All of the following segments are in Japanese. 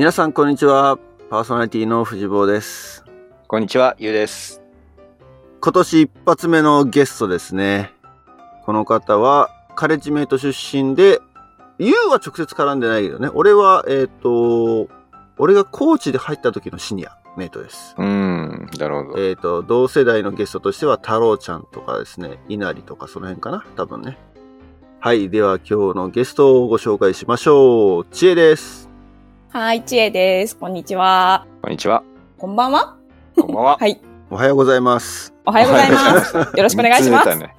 皆さん、こんにちは。パーソナリティの藤坊です。こんにちは、ゆうです。今年一発目のゲストですね。この方は、カレッジメイト出身で、ユウは直接絡んでないけどね。俺は、えっ、と、俺がコーチで入った時のシニアメイトです。うーん、なるほど。えっ、と、同世代のゲストとしては、太郎ちゃんとかですね、稲荷とかその辺かな多分ね。はい。では、今日のゲストをご紹介しましょう。ちえです。はい、ちえです。こんにちは。こんにちは。こんばんは。こんばんは。はい。おはようございます。おはようございます。よろしくお願いします。ね。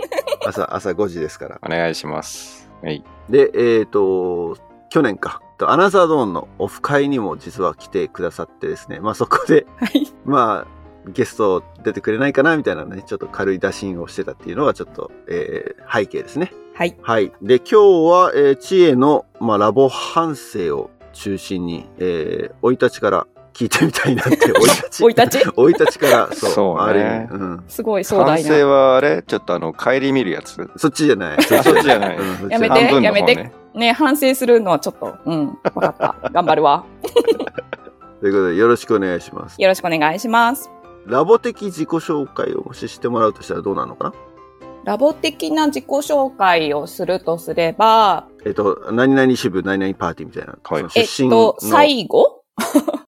朝、朝5時ですから。お願いします。はい。で、えっ、と、去年か、アナザードーンのオフ会にも実は来てくださってですね、まあそこで、はい。まあ、ゲスト出てくれないかなみたいなね、ちょっと軽い打診をしてたっていうのがちょっと、えー背景ですね。はい。はい。で、今日は、えー、知恵の、まあ、ラボ反省を中心に、えー、生い立ちから聞いてみたいなって、生い立ち。生い立ち？生い立ちから、そう。そうねうん。すごい壮反大な。省はあれ？ちょっとあの、帰り見るやつ？そっちじゃない。あそっちじゃないうんやめて半分の方やめてね。ね、反省するのはちょっと、うん、わかった。頑張るわ。ということで、よろしくお願いします。よろしくお願いします。ラボ的自己紹介をもししてもらうとしたらどうなのかな？ラボ的な自己紹介をするとすれば、えっと、何々支部、何々パーティーみたいな。はいえっ出身のと、最後？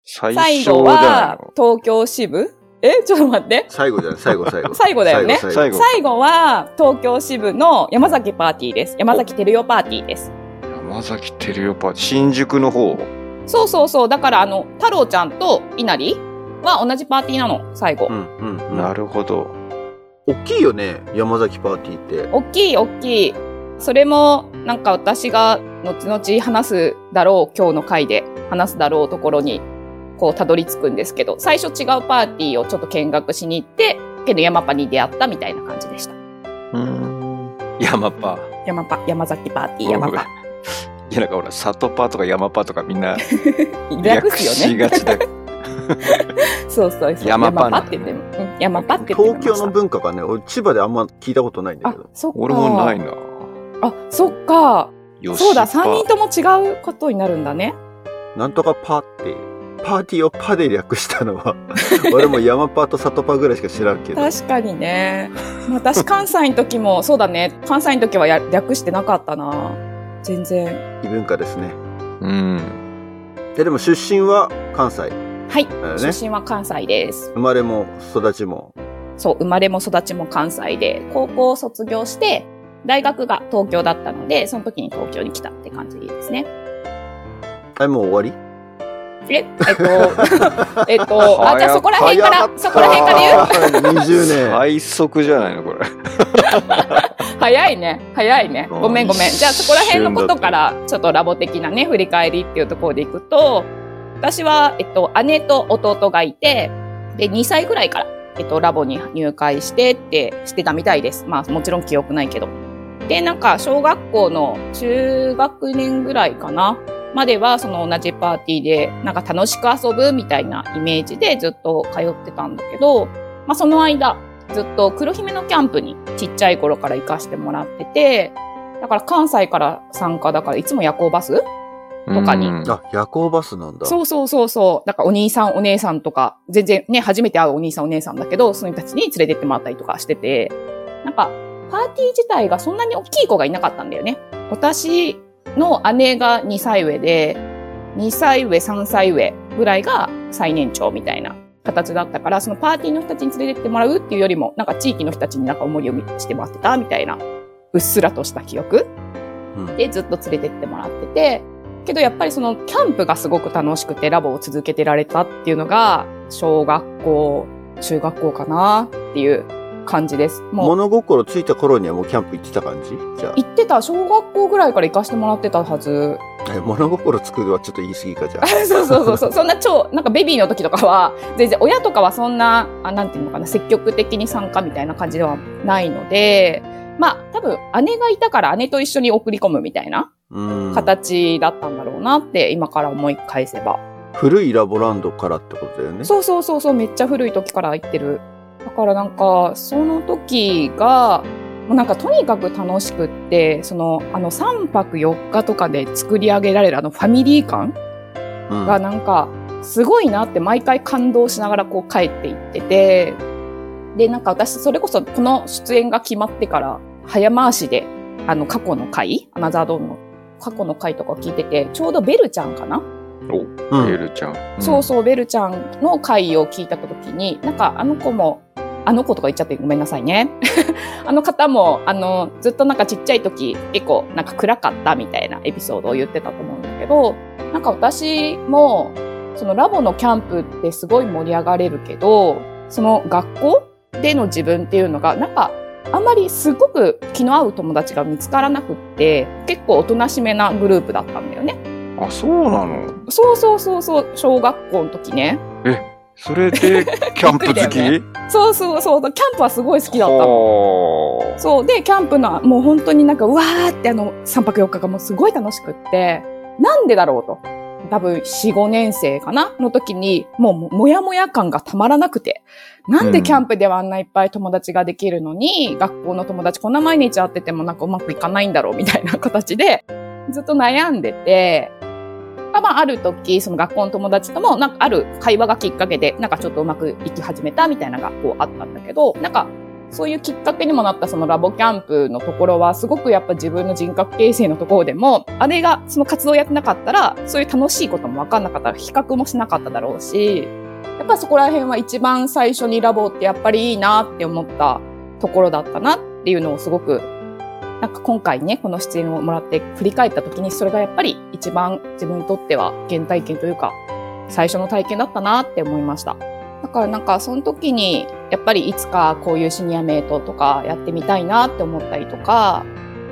最最後は、東京支部？えちょっと待って。最後じゃない、最後、最後。最後だよね最後最後は、東京支部の山崎パーティーです。山崎照代パーティーです。の。山崎照代パーティー、新宿の方？そうそうそう。だから、あの、太郎ちゃんと稲荷は同じパーティーなの、最後。うん、うん、うん。なるほど。大きいよね、山崎パーティーって。大きい、大きい。それも、なんか私が後々話すだろう、今日の回で話すだろうところに、こう、たどり着くんですけど、最初違うパーティーをちょっと見学しに行って、けど山パに出会ったみたいな感じでした。うーん。山パ。山パ、山崎パーティー、山パ。いや、なんかほら、里パとか山パとかみんな 略すよね。しがちだ。そうそうそう。山パ山パって言っても、うん山パって東京の文化がね、俺千葉であんま聞いたことないんだあけど。、そっか。俺もないな。あ、そっか。そうだ、パ3人とも違うことになるんだね。なんとかパって、パーティーをパで略したのは、俺も山パと里パぐらいしか知らんけど。確かにね。私、関西の時も、そうだね。関西の時はや略してなかったな。全然。異文化ですね。うん。で、でも出身は関西。はい。ね。出身は関西です。生まれも育ちも。そう、生まれも育ちも関西で、高校を卒業して、大学が東京だったので、その時に東京に来たって感じですね。あれもう終わり？え、えっと、えっと、あ、じゃあそこら辺から、そこら辺から言う？ら言う ?20 年。最速じゃないのこれ。早いね。早いね。うんごめんごめん。じゃあそこら辺のことから、ちょっとラボ的なね、振り返りっていうところでいくと、私は、えっと、姉と弟がいて、で、2歳ぐらいから、えっと、ラボに入会してってしてたみたいです。まあ、もちろん記憶ないけど。で、なんか、小学校の中学年ぐらいかなまでは、その同じパーティーで、なんか楽しく遊ぶみたいなイメージでずっと通ってたんだけど、まあ、その間、ずっと黒姫のキャンプにちっちゃい頃から行かしてもらってて、だから関西から参加だからいつも夜行バスとかにうんあ、夜行バスなんだ。そうそうそうそう。だからお兄さんお姉さんとか、全然ね、初めて会うお兄さんお姉さんだけど、その人たちに連れてってもらったりとかしてて、なんか、パーティー自体がそんなに大きい子がいなかったんだよね。私の姉が2歳上で、2歳上、3歳上ぐらいが最年長みたいな形だったから、そのパーティーの人たちに連れてってもらうっていうよりも、なんか地域の人たちになんか思いをしてもらってたみたいな、うっすらとした記憶うんでずっと連れてってもらってて、けどやっぱりそのキャンプがすごく楽しくてラボを続けてられたっていうのが、小学校、中学校かなっていう感じです。もう物心ついた頃にはもうキャンプ行ってた感じ？じゃ行ってた、小学校ぐらいから行かしてもらってたはず。物心つくのはちょっと言い過ぎかじゃあ。そうそうそうそう。そんな超、なんかベビーの時とかは、全然親とかはそんな、あなんていうのかな、積極的に参加みたいな感じではないので、まあ多分姉がいたから姉と一緒に送り込むみたいなうん。形だったんだろうなって今から思い返せば。古いラボランドからってことだよね。そうそうそうそう、めっちゃ古い時から行ってる。だからなんか、その時が、もうなんかとにかく楽しくって、その、あの3泊4日とかで作り上げられるあのファミリー感うんがなんか、すごいなって毎回感動しながらこう帰っていってて、で、なんか私、それこそこの出演が決まってから、早回しで、あの、過去の回、アナザードーンの過去の回とか聞いてて、ちょうどベルちゃんかな、お、うんエルちゃん。そうそう、ベルちゃんの回を聞いた時に、なんかあの子も、あの子とか言っちゃってごめんなさいね。あの方も、あの、ずっとなんかちっちゃい時、結構なんか暗かったみたいなエピソードを言ってたと思うんだけど、なんか私も、そのラボのキャンプってすごい盛り上がれるけど、その学校での自分っていうのが、なんか、あんまりすごく気の合う友達が見つからなくって、結構おとなしめなグループだったんだよね。あ、そうなの？そうそうそうそう、小学校の時ね。それで、キャンプ好き？びっくりだよそうそうそう、キャンプはすごい好きだったの。はそう。で、キャンプの、もう本当になんか、うわーってあの、3泊4日がもうすごい楽しくって、なんでだろうと。多分、4、5年生かなの時に、もうも、もやもや感がたまらなくて。なんでキャンプではあんないっぱい友達ができるのに、学校の友達こんな毎日会っててもなんかうまくいかないんだろうみたいな形で、ずっと悩んでて、あまあ、ある時、その学校の友達とも、なんかある会話がきっかけで、なんかちょっとうまくいき始めたみたいなのがこうあったんだけど、なんか、そういうきっかけにもなったそのラボキャンプのところは、すごくやっぱ自分の人格形成のところでも、あれがその活動やってなかったら、そういう楽しいことも分かんなかったら、比較もしなかっただろうし、やっぱそこら辺は一番最初にラボってやっぱりいいなって思ったところだったなっていうのをすごく、なんか今回ね、この出演をもらって振り返った時に、それがやっぱり一番自分にとっては原体験というか、最初の体験だったなって思いました。だからなんかその時に、やっぱりいつかこういうシニアメイトとかやってみたいなって思ったりとか、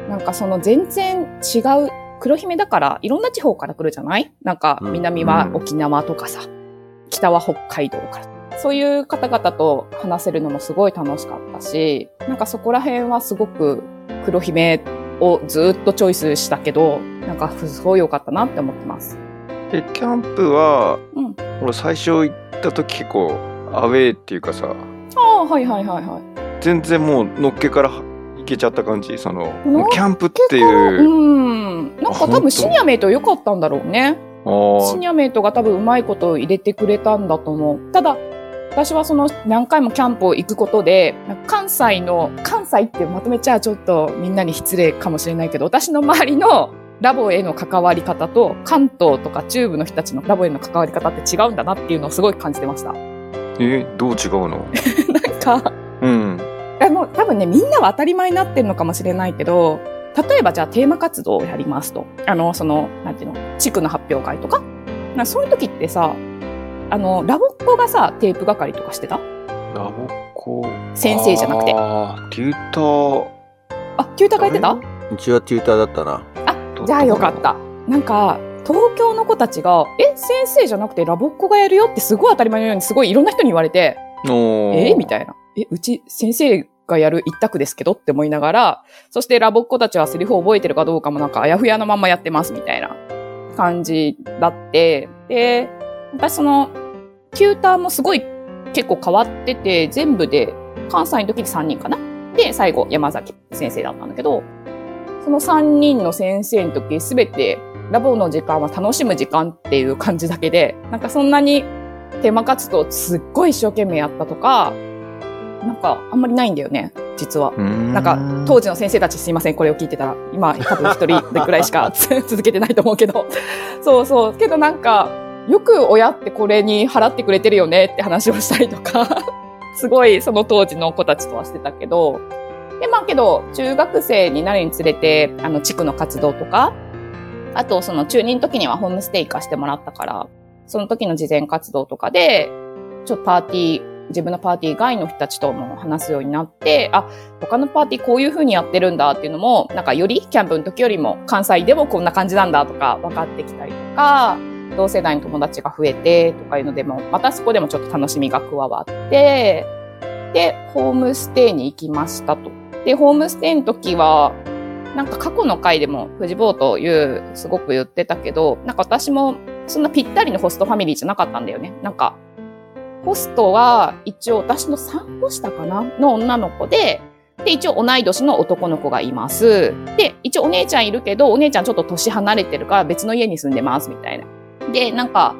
なんかその全然違う、黒姫だからいろんな地方から来るじゃない？なんかうん南は沖縄とかさ、北は北海道から。そういう方々と話せるのもすごい楽しかったし、なんかそこら辺はすごく黒姫をずっとチョイスしたけど、なんかすごい良かったなって思ってます。え、キャンプは、うん俺最初行った時結構アウェーっていうかさ、ああ、はいはいはいはい。全然もうのっけから行けちゃった感じ。その、キャンプってういう。ん。なんか多分シニアメイト良かったんだろうね。シニアメイトが多分うまいこと入れてくれたんだと思う。ただ、私はその何回もキャンプを行くことで、関西の、関西ってまとめちゃちょっとみんなに失礼かもしれないけど、私の周りのラボへの関わり方と関東とか中部の人たちのラボへの関わり方って違うんだなっていうのをすごい感じてました。なんえ、どう違うの？か、うん。あの、多分ね、みんなは当たり前になってるのかもしれないけど、例えばじゃあテーマ活動をやりますと。あの、その、なんていうの、地区の発表会とか。なそういう時ってさ、あの、ラボっ子がさ、テープ係とかしてた？ラボコ先生じゃなくてあーテューター。あ、テューターがやってた？うちはテューターだったな。じゃあよかった。なんか、東京の子たちが、え、先生じゃなくてラボっ子がやるよってすごい当たり前のようにすごいいろんな人に言われて、えみたいな。え、うち先生がやる一択ですけどって思いながら、そしてラボっ子たちはセリフを覚えてるかどうかもなんかあやふやのままやってますみたいな感じだって、で、私その、テューターもすごい結構変わってて、全部で関西の時に3人かなで、最後山崎先生だったんだけど、その3人の先生の時すべてラボの時間は楽しむ時間っていう感じだけで、なんかそんなにテーマ活動すっごい一生懸命やったとか、なんかあんまりないんだよね、実は。ななんか当時の先生たちすいません、これを聞いてたら、今多分一人ぐらいしか 続けてないと思うけど。そうそう。けどなんか、よく親ってこれに払ってくれてるよねって話をしたりとか、すごいその当時の子たちとはしてたけど、で、まあけど、中学生になるにつれて、あの、地区の活動とか、あと、その中2の時にはホームステイ化してもらったから、その時の事前活動とかで、ちょっとパーティー、自分のパーティー外の人たちとも話すようになって、あ、他のパーティーこういう風にやってるんだっていうのも、なんかよりキャンプの時よりも関西でもこんな感じなんだとか分かってきたりとか、同世代の友達が増えてとかいうのでも、またそこでもちょっと楽しみが加わって、で、ホームステイに行きましたと。で、ホームステイの時は、なんか過去の回でも藤坊というすごく言ってたけど、なんか私もそんなぴったりのホストファミリーじゃなかったんだよね。なんか、ホストは一応私の3個下かなの女の子で、で、一応同い年の男の子がいます。で、一応お姉ちゃんいるけど、お姉ちゃんちょっと年離れてるから別の家に住んでますみたいなで、なんか、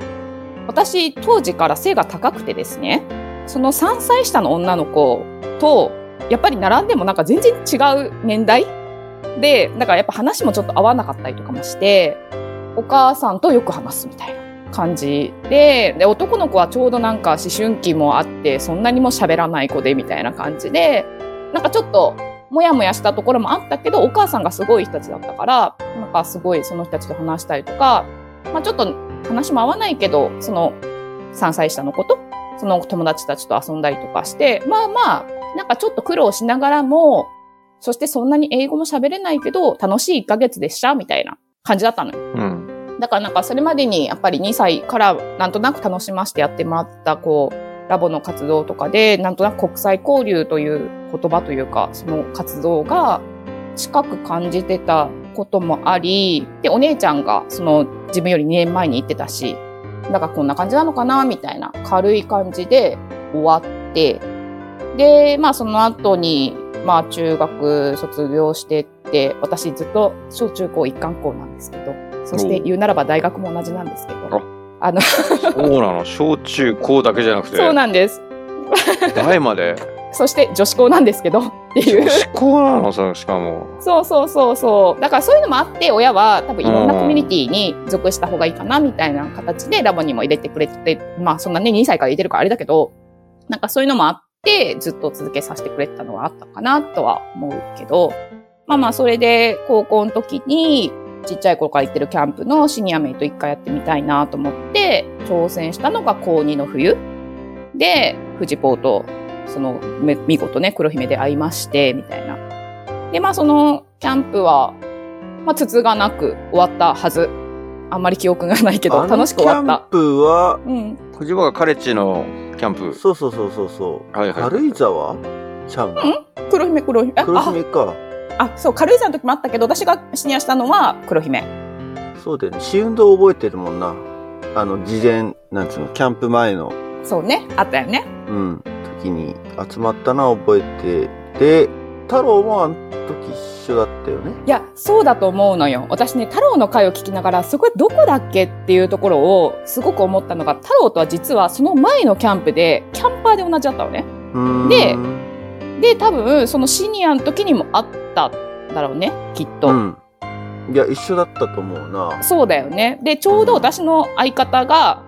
私、当時から背が高くてですね、その3歳下の女の子と、やっぱり並んでもなんか全然違う年代？で、だからやっぱ話もちょっと合わなかったりとかもして、お母さんとよく話すみたいな感じで、で、男の子はちょうどなんか思春期もあって、そんなにも喋らない子でみたいな感じで、なんかちょっと、もやもやしたところもあったけど、お母さんがすごい人たちだったから、なんかすごいその人たちと話したりとか、まあちょっと話も合わないけど、その3歳下の子と、その友達たちと遊んだりとかして、まあまあ、なんかちょっと苦労しながらも、そしてそんなに英語も喋れないけど、楽しい1ヶ月でした、みたいな感じだったのよ。うん。だからなんかそれまでにやっぱり2歳からなんとなく楽しませてやってもらったこうラボの活動とかでなんとなく国際交流という言葉というかその活動が近く感じてたこともありでお姉ちゃんがその自分より2年前に行ってたしだからこんな感じなのかなみたいな軽い感じで終わってでまあその後にまあ中学卒業してって私ずっと小中高一貫校なんですけどそして言うならば大学も同じなんですけど。あの、そうなの？小中高だけじゃなくて、そうなんです。大まで？そして女子校なんですけどっていう女。子校なの？さ、しかも。そうそうそうそう。だからそういうのもあって、親は多分いろんなコミュニティに属した方がいいかなみたいな形でラボにも入れてくれて、まあそんなね、2歳から入れてるからあれだけど、なんかそういうのもあって、ずっと続けさせてくれてたのはあったかなとは思うけど、まあまあそれで高校の時に、ちっちゃい頃から行ってるキャンプのシニアメイト一回やってみたいなと思って、挑戦したのが高2の冬。で、フジポーと、その、め見事ね、黒姫で会いまして、みたいな。で、まあその、キャンプは、まあ、つつがなく終わったはず。あんまり記憶がないけど、楽しく終わった。キャンプは、うん。藤原カレッジのキャンプ。そうそうそうそうそう。はいはい軽井沢ちゃうな。黒姫、黒姫。あ黒姫か。あ、あそう、軽井沢の時もあったけど、私がシニアしたのは黒姫。そうだよね。試運動覚えてるもんな。あの、事前、なんつうの、キャンプ前の、そうね、あったよね。うん、時に集まったのは覚えてて、太郎もあの時一緒だったよね。いや、そうだと思うのよ。私ね、太郎の会を聞きながら、そこどこだっけっていうところをすごく思ったのが、太郎とは実はその前のキャンプで、キャンパーで同じだったのね。でで、多分、そのシニアの時にもあったんだろうね、きっと。うん。いや、一緒だったと思うな。そうだよね。で、ちょうど私の相方が、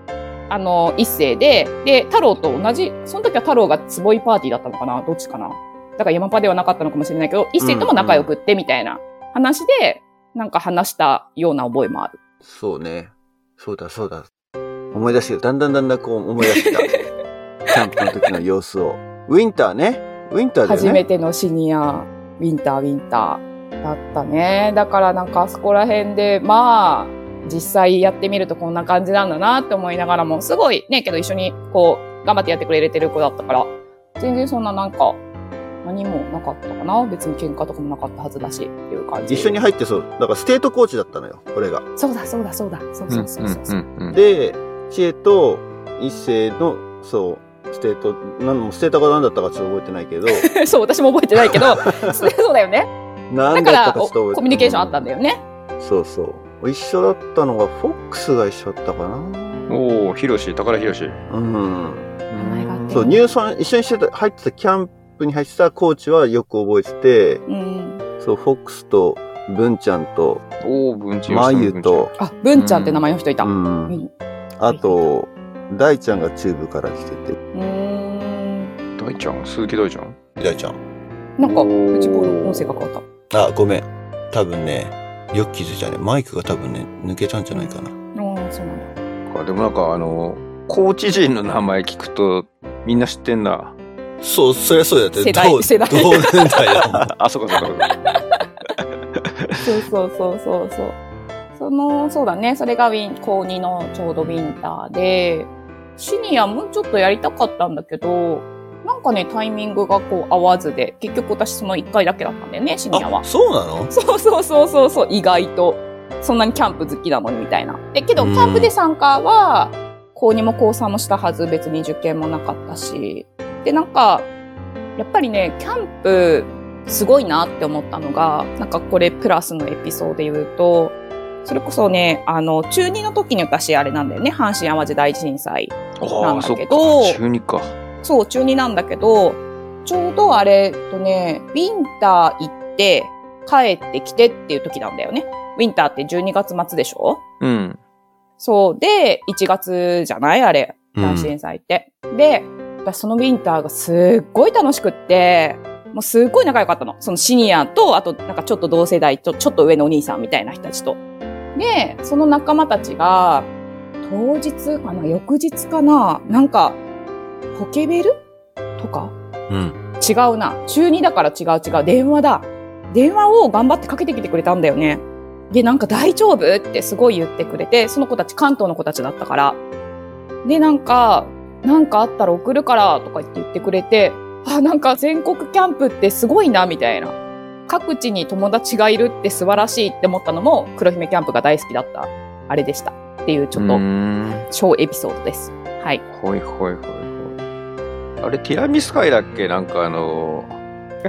あの、一世で、で、太郎と同じ、その時は太郎が坪井パーティーだったのかなどっちかなだから山パではなかったのかもしれないけど、一世とも仲良くってみたいな話で、なんか話したような覚えもある。そうね。そうだ、そうだ。思い出してる。だんだんだんだんこう思い出してた。キャンプの時の様子を。ウィンターね。ウィンターだよね。初めてのシニア、ウィンター、ウィンターだったね。だからなんかあそこら辺で、まあ、実際やってみるとこんな感じなんだなって思いながらも、すごいね、けど一緒にこう、頑張ってやってくれてる子だったから、全然そんななんか、何もなかったかな別に喧嘩とかもなかったはずだし、っていう感じ。一緒に入ってそう。だからステートコーチだったのよ。これが。そうだ、そうだ、そうだ。そうそうそうそう。うんうんうんで、知恵と一世の、そう、ステート、なんもステートが何だったかちょっと覚えてないけど、そう、私も覚えてないけど、そうだよね。何だから。コミュニケーションあったんだよね。そうそう。一緒だったのが、フォックスが一緒だったかな。おお、ヒロシ、宝ヒロシ。うん。名前があってそう、入村、一緒にしてた、入ってたキャンプに入ってたコーチはよく覚えてて、うん。そう、フォックスと、文ちゃんと、おお、文鎮まゆと、あ、文ちゃんって名前の人いた。う。うんん。あと、大ちゃんがチューブから来てて。うーん。大ちゃん鈴木大ちゃん？大ちゃん。なんか、おーフジボーの音声が変わった。あ、ごめん。多分ね、よく気づいたね。マイクが多分ね、抜けたんじゃないかな。ああ、そうなんだ。かでもなんかあの、コーチ陣の名前聞くと、みんな知ってんな。そう、そりゃそうだって。世代同世代同年代だもん。あ、そうかそうかそうか。そうそうそうそうそう。その、そうだね。それがウィン、高2のちょうどウィンターで、シニアもうちょっとやりたかったんだけど、なんかね、タイミングがこう合わずで、結局私その1回だけだったんだよね、シニアはあ、。そうなの？そうそうそうそうそう、意外と。そんなにキャンプ好きなのにみたいな。で、けど、うんキャンプで参加は、高2も高3もしたはず、別に受験もなかったし。で、なんか、やっぱりね、キャンプ、すごいなって思ったのが、なんかこれプラスのエピソードで言うと、それこそね、あの、中2の時に私あれなんだよね、阪神淡路大震災。なんだけど中二か。そう、中2なんだけど、ちょうどあれとね、ウィンター行って、帰ってきてっていう時なんだよね。ウィンターって12月末でしょ？うん。そう。で、1月じゃない？あれ。うん阪神祭って。で、私そのウィンターがすっごい楽しくって、もうすっごい仲良かったの。そのシニアと、あとなんかちょっと同世代と、ちょっと上のお兄さんみたいな人たちと。で、その仲間たちが、当日かな翌日かななんか、ポケベル？とか？うん。違うな。中2だから違う違う。電話だ。電話を頑張ってかけてきてくれたんだよね。で、なんか大丈夫？ってすごい言ってくれて、その子たち関東の子たちだったから。で、なんか、なんかあったら送るからとか言って言ってくれて、あ、なんか全国キャンプってすごいな、みたいな。各地に友達がいるって素晴らしいって思ったのも、黒姫キャンプが大好きだった、あれでした。っていうちょっとん小エピソードです。はい。ほいほいほいほい。あれ、ティラミス会だっけ？なんかあの、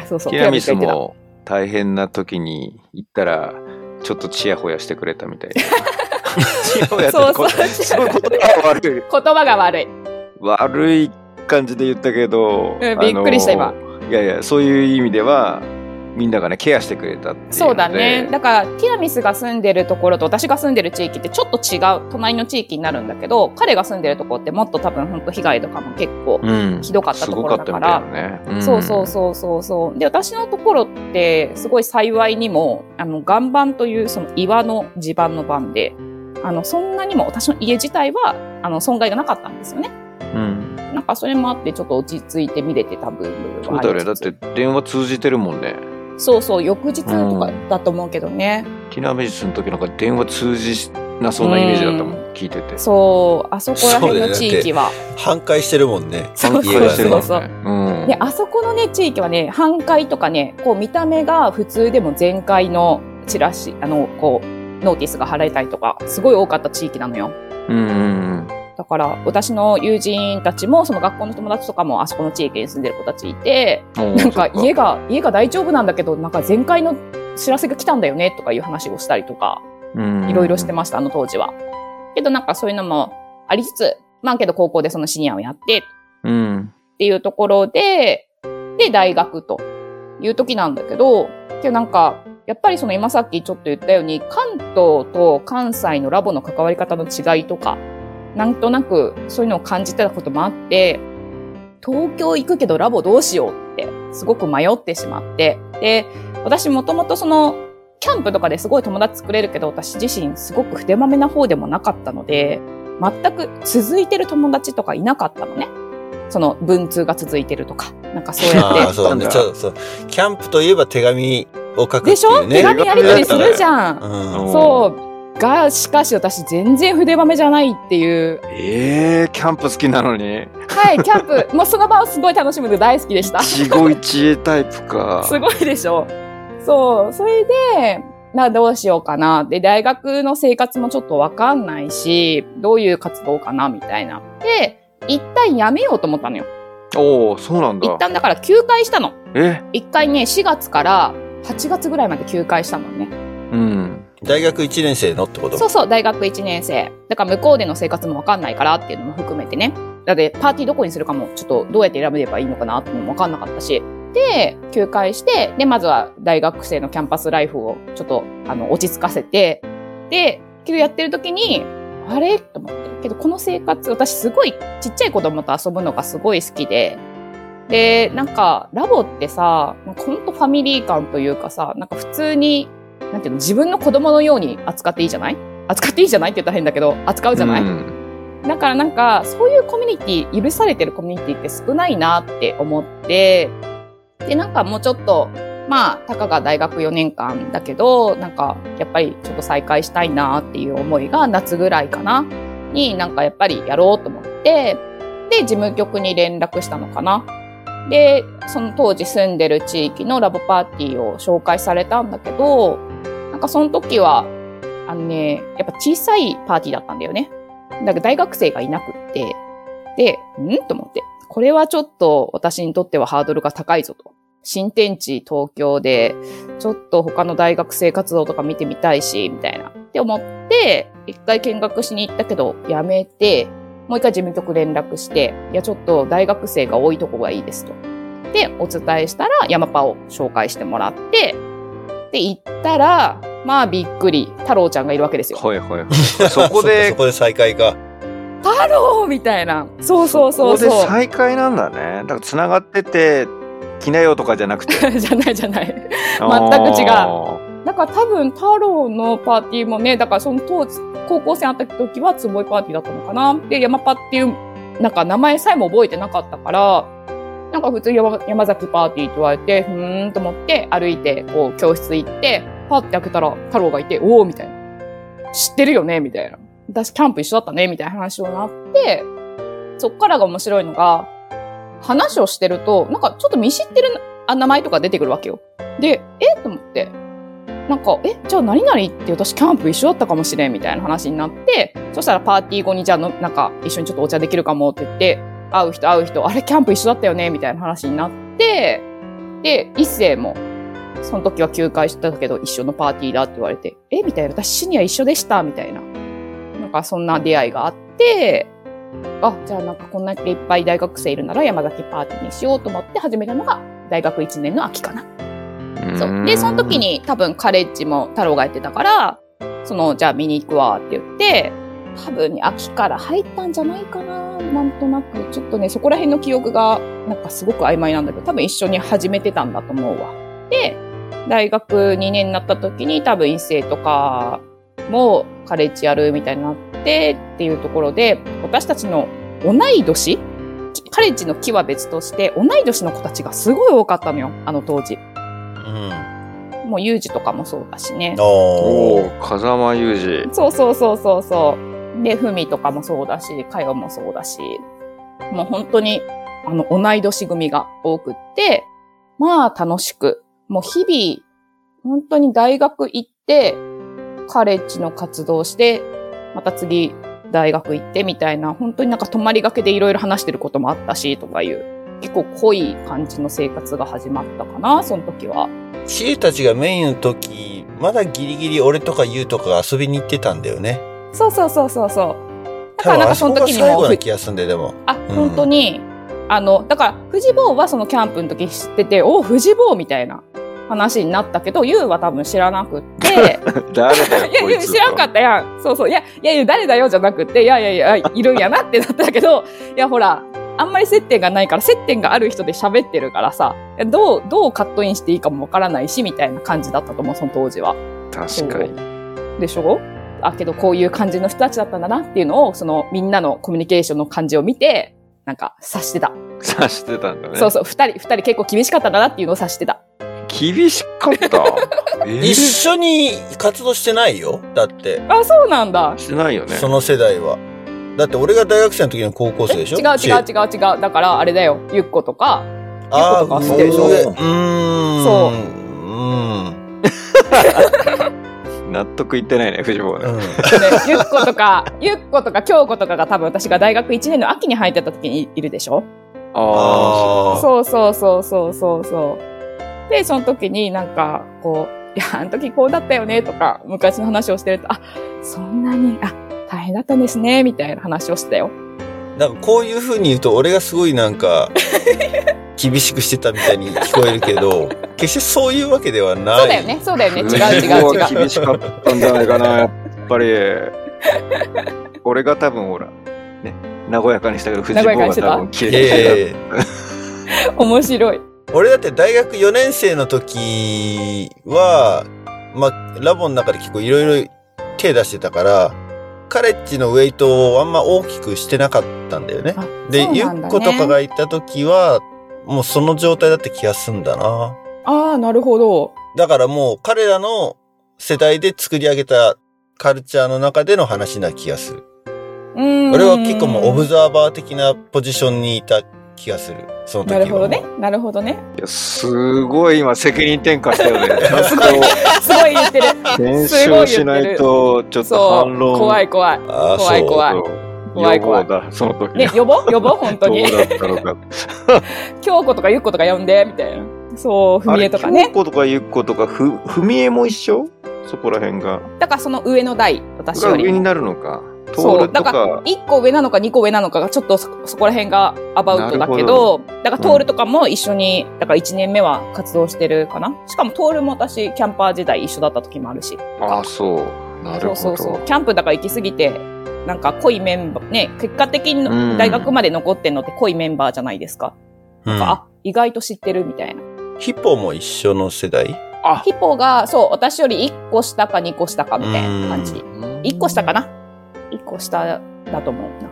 そうそう。ティラミスも大変な時に行ったら、ちょっとチヤホヤしてくれたみたいな。チヤホヤってそうそうこ そういうことが悪い。た言葉が悪い。悪い感じで言ったけど、うんびっくりした今いやいや、そういう意味では、みんながね、ケアしてくれたっていうので。そうだね。だから、ティラミスが住んでるところと私が住んでる地域ってちょっと違う、隣の地域になるんだけど、彼が住んでるところってもっと多分本当被害とかも結構、うん。ひどかったところだからすごかったみたいなね。んそうそうそうそうそう。で、私のところって、すごい幸いにも、あの、岩盤というその岩の地盤の盤で、あの、そんなにも私の家自体は、あの、損害がなかったんですよね。うん。なんかそれもあって、ちょっと落ち着いて見れてた部分はあそうだよね。だって電話通じてるもんね。そうそう、翌日とかだと思うけどね。ティナメジスの時なんか電話通じなそうなイメージだったもん、聞いてて。そう、あそこら辺の地域は。半壊してるもんね。そう家がねそうそううん。で、あそこのね、地域はね、半壊とかね、こう見た目が普通でも全壊のチラシ、あの、こう、ノーティスが貼られたりとか、すごい多かった地域なのよ。うんうんだから、私の友人たちも、その学校の友達とかも、あそこの地域に住んでる子たちいて、うん。なんか家が、家が大丈夫なんだけど、なんか全壊の知らせが来たんだよね、とかいう話をしたりとか、うんいろいろしてました、あの当時は。けどなんかそういうのもありつつ、まあけど高校でそのシニアをやって、うん。っていうところで、で、大学という時なんだけど、けどなんか、やっぱりその今さっきちょっと言ったように、関東と関西のラボの関わり方の違いとか、なんとなくそういうのを感じてたこともあって、東京行くけどラボどうしようってすごく迷ってしまって、で、私もともとその、キャンプとかですごい友達作れるけど、私自身すごく筆まめな方でもなかったので、全く続いてる友達とかいなかったのね。その文通が続いてるとか、なんかそうや ああ、っそうだね。そうそう。キャンプといえば手紙を書くってて。でしょ？いうね。手紙やり取りするじゃん。うん。そう。が、しかし私全然筆まめじゃないっていう。ええキャンプ好きなのに。はい、キャンプ。もうその場をすごい楽しむの大好きでした。一期一会タイプか。すごいでしょそう。それで、な、どうしようかな。で、大学の生活もちょっとわかんないし、どういう活動かな、みたいな。で、一旦やめようと思ったのよ。おお、そうなんだ一。旦だから休会したの。え？一回ね、4月から8月ぐらいまで休会したのね。うん。大学1年生のってこと？そうそう、大学1年生。だから向こうでの生活もわかんないからっていうのも含めてね。だってパーティーどこにするかもちょっとどうやって選べればいいのかなってのもわかんなかったし。で、休会して、で、まずは大学生のキャンパスライフをちょっと、あの、落ち着かせて、で、けどやってる時に、あれ？と思って。けどこの生活、私すごいちっちゃい子供と遊ぶのがすごい好きで、で、なんか、ラボってさ、なんかほんとファミリー感というかさ、なんか普通に、なんていうの、自分の子供のように扱っていいじゃない？扱っていいじゃないって言ったら変だけど、扱うじゃない、うん。だからなんか、そういうコミュニティ、許されてるコミュニティって少ないなって思って、で、なんかもうちょっと、まあ、たかが大学4年間だけど、なんか、やっぱりちょっと再開したいなっていう思いが夏ぐらいかな、になんかやっぱりやろうと思って、で、事務局に連絡したのかな。で、その当時住んでる地域のラボパーティーを紹介されたんだけど、なんかその時は、あのね、やっぱ小さいパーティーだったんだよね。だから大学生がいなくって、で、ん？と思って。これはちょっと私にとってはハードルが高いぞと。新天地東京で、ちょっと他の大学生活動とか見てみたいし、みたいな。って思って、一回見学しに行ったけど、やめて、もう一回事務局連絡して、いや、ちょっと大学生が多いとこがいいですと。で、お伝えしたら、ヤマパを紹介してもらって、で、行ったら、まあびっくり、太郎ちゃんがいるわけですよ。はいはいはい。そこで そこで再会か。太郎みたいな。そうそうそうここでそう。再会なんだね。だから繋がってて、来なよとかじゃなくて。じゃないじゃない。全く違うだから多分太郎のパーティーもね、だからその当時、高校生あった時はつぼいパーティーだったのかな。で、山パっていう、なんか名前さえも覚えてなかったから、なんか普通山山崎パーティーって言われて、ふーんと思って歩いて、こう教室行って、パーって開けたら太郎がいて、おーみたいな。知ってるよねみたいな。私キャンプ一緒だったねみたいな話をなって、そっからが面白いのが、話をしてると、なんかちょっと見知ってるあ名前とか出てくるわけよ。で、えと思って、なんか、え、じゃあ何々って私キャンプ一緒だったかもしれんみたいな話になって、そしたらパーティー後にじゃあの、なんか一緒にちょっとお茶できるかもって言って、会う人会う人、あれキャンプ一緒だったよねみたいな話になって、で、一世も、その時は休会してたけど一緒のパーティーだって言われて、えみたいな、私シニア一緒でしたみたいな。なんかそんな出会いがあって、あ、じゃあなんかこんなにいっぱい大学生いるなら山崎パーティーにしようと思って始めたのが大学1年の秋かな。そう。で、その時に多分カレッジも太郎がやってたから、その、じゃあ見に行くわって言って、多分に秋から入ったんじゃないかな。なんとなく。ちょっとね、そこら辺の記憶がなんかすごく曖昧なんだけど、多分一緒に始めてたんだと思うわ。で、大学2年になった時に多分一世とかもカレッジやるみたいになってっていうところで、私たちの同い年？カレッジの木は別として、同い年の子たちがすごい多かったのよ、あの当時。うん。もう、ユージとかもそうだしね。おお風間裕二。そうそうそうそうそう。で、ふみとかもそうだし、かよもそうだし、もう本当に、あの、同い年組が多くって、まあ楽しく、もう日々、本当に大学行って、カレッジの活動して、また次、大学行ってみたいな、本当になんか泊まりがけでいろいろ話してることもあったし、とかいう、結構濃い感じの生活が始まったかな、その時は。シエたちがメインの時、まだギリギリ俺とかユウとかが遊びに行ってたんだよね。そうそうそうそうそう。だからなんかその時にも最後な気がするんだよ、でも。あ、うん本当に、あの、だから、フジボーはそのキャンプの時知ってて、おフジボーみたいな話になったけど、ユウは多分知らなくって、誰だよ、いやいや、こいつ知らんかったやん。そうそう。いや、いやいや、誰だよじゃなくて、いやいやいや、いるんやなってなったけど、いや、ほら、あんまり接点がないから、接点がある人で喋ってるからさ、どう、どうカットインしていいかもわからないし、みたいな感じだったと思う、その当時は。確かに。でしょ？あ、けどこういう感じの人たちだったんだなっていうのを、そのみんなのコミュニケーションの感じを見て、なんか察してた。察してたんだね。そうそう、二人、二人結構厳しかったんだなっていうのを察してた。厳しかった？えー一緒に活動してないよ。だって、あ、そうなんだ。してないよね。その世代は。だって俺が大学生の時の高校生でしょ？違う違う違う違う。だから、あれだよ。ゆっことか。あゆっことかあ、知ってるでしょ上うーん。。そううん。納得いってないね、藤坊ね。うん。ね、ゆっことか、ゆっことか、京子とかが多分私が大学1年の秋に入ってた時にいるでしょ？ああそうそうそうそうそうそう。で、その時になんか、こう、いや、あの時こうだったよねとか、昔の話をしてると、あ、そんなに、あ、大変だったんですね、みたいな話をしてたよ。なんかこういう風に言うと俺がすごいなんか、厳しくしてたみたいに聞こえるけど、決してそういうわけではない。そうだよね、そうだよね。違う違う違う。は厳しかったんじゃないかな、やっぱり。俺が多分ほら、ね、和やかにしたけど、藤坊が多分切いれて面白い。俺だって大学4年生の時は、まあ、ラボの中で結構いろいろ手出してたから、カレッジのウェイトをあんま大きくしてなかったんだよね。あで、ゆっことかが行った時は、もうその状態だって気がすんだな。ああ、なるほど。だからもう彼らの世代で作り上げたカルチャーの中での話な気がする。うーん。俺は結構もうオブザーバー的なポジションにいた気がする。その時は。なるほどね。。なるほどね。いやすごい今責任転嫁したよね。ちゃんすごい言ってる。と検証しないと、ちょっと。反論。怖い怖い。怖い怖いそう怖い怖い予防だ、その時ね、呼ぼう呼ぼう本当にど。うだったのか。京子とかゆっことか呼んで、みたいな。そう、ふみえとかね。京子とかゆっことか、ふ、ふみえも一緒？そこら辺が。だからその上の代、私より。が上になるのか。そう、だからか、1個上なのか2個上なのかがちょっとそそこら辺がアバウトだけど、だからトールとかも一緒に、だから1年目は活動してるかな。しかもトールも私、キャンパー時代一緒だった時もあるし。ああ、そう。なるほど。そうそうそう。キャンプだから行き過ぎて、なんか濃いメンバー、ね、結果的うんに大学まで残ってんのって濃いメンバーじゃないですか。うんあ、意外と知ってるみたいな。ヒポも一緒の世代？あ、ヒポが、そう、私より1個下か2個下かみたいな感じ。1個下かな ?1 個下だと思うな。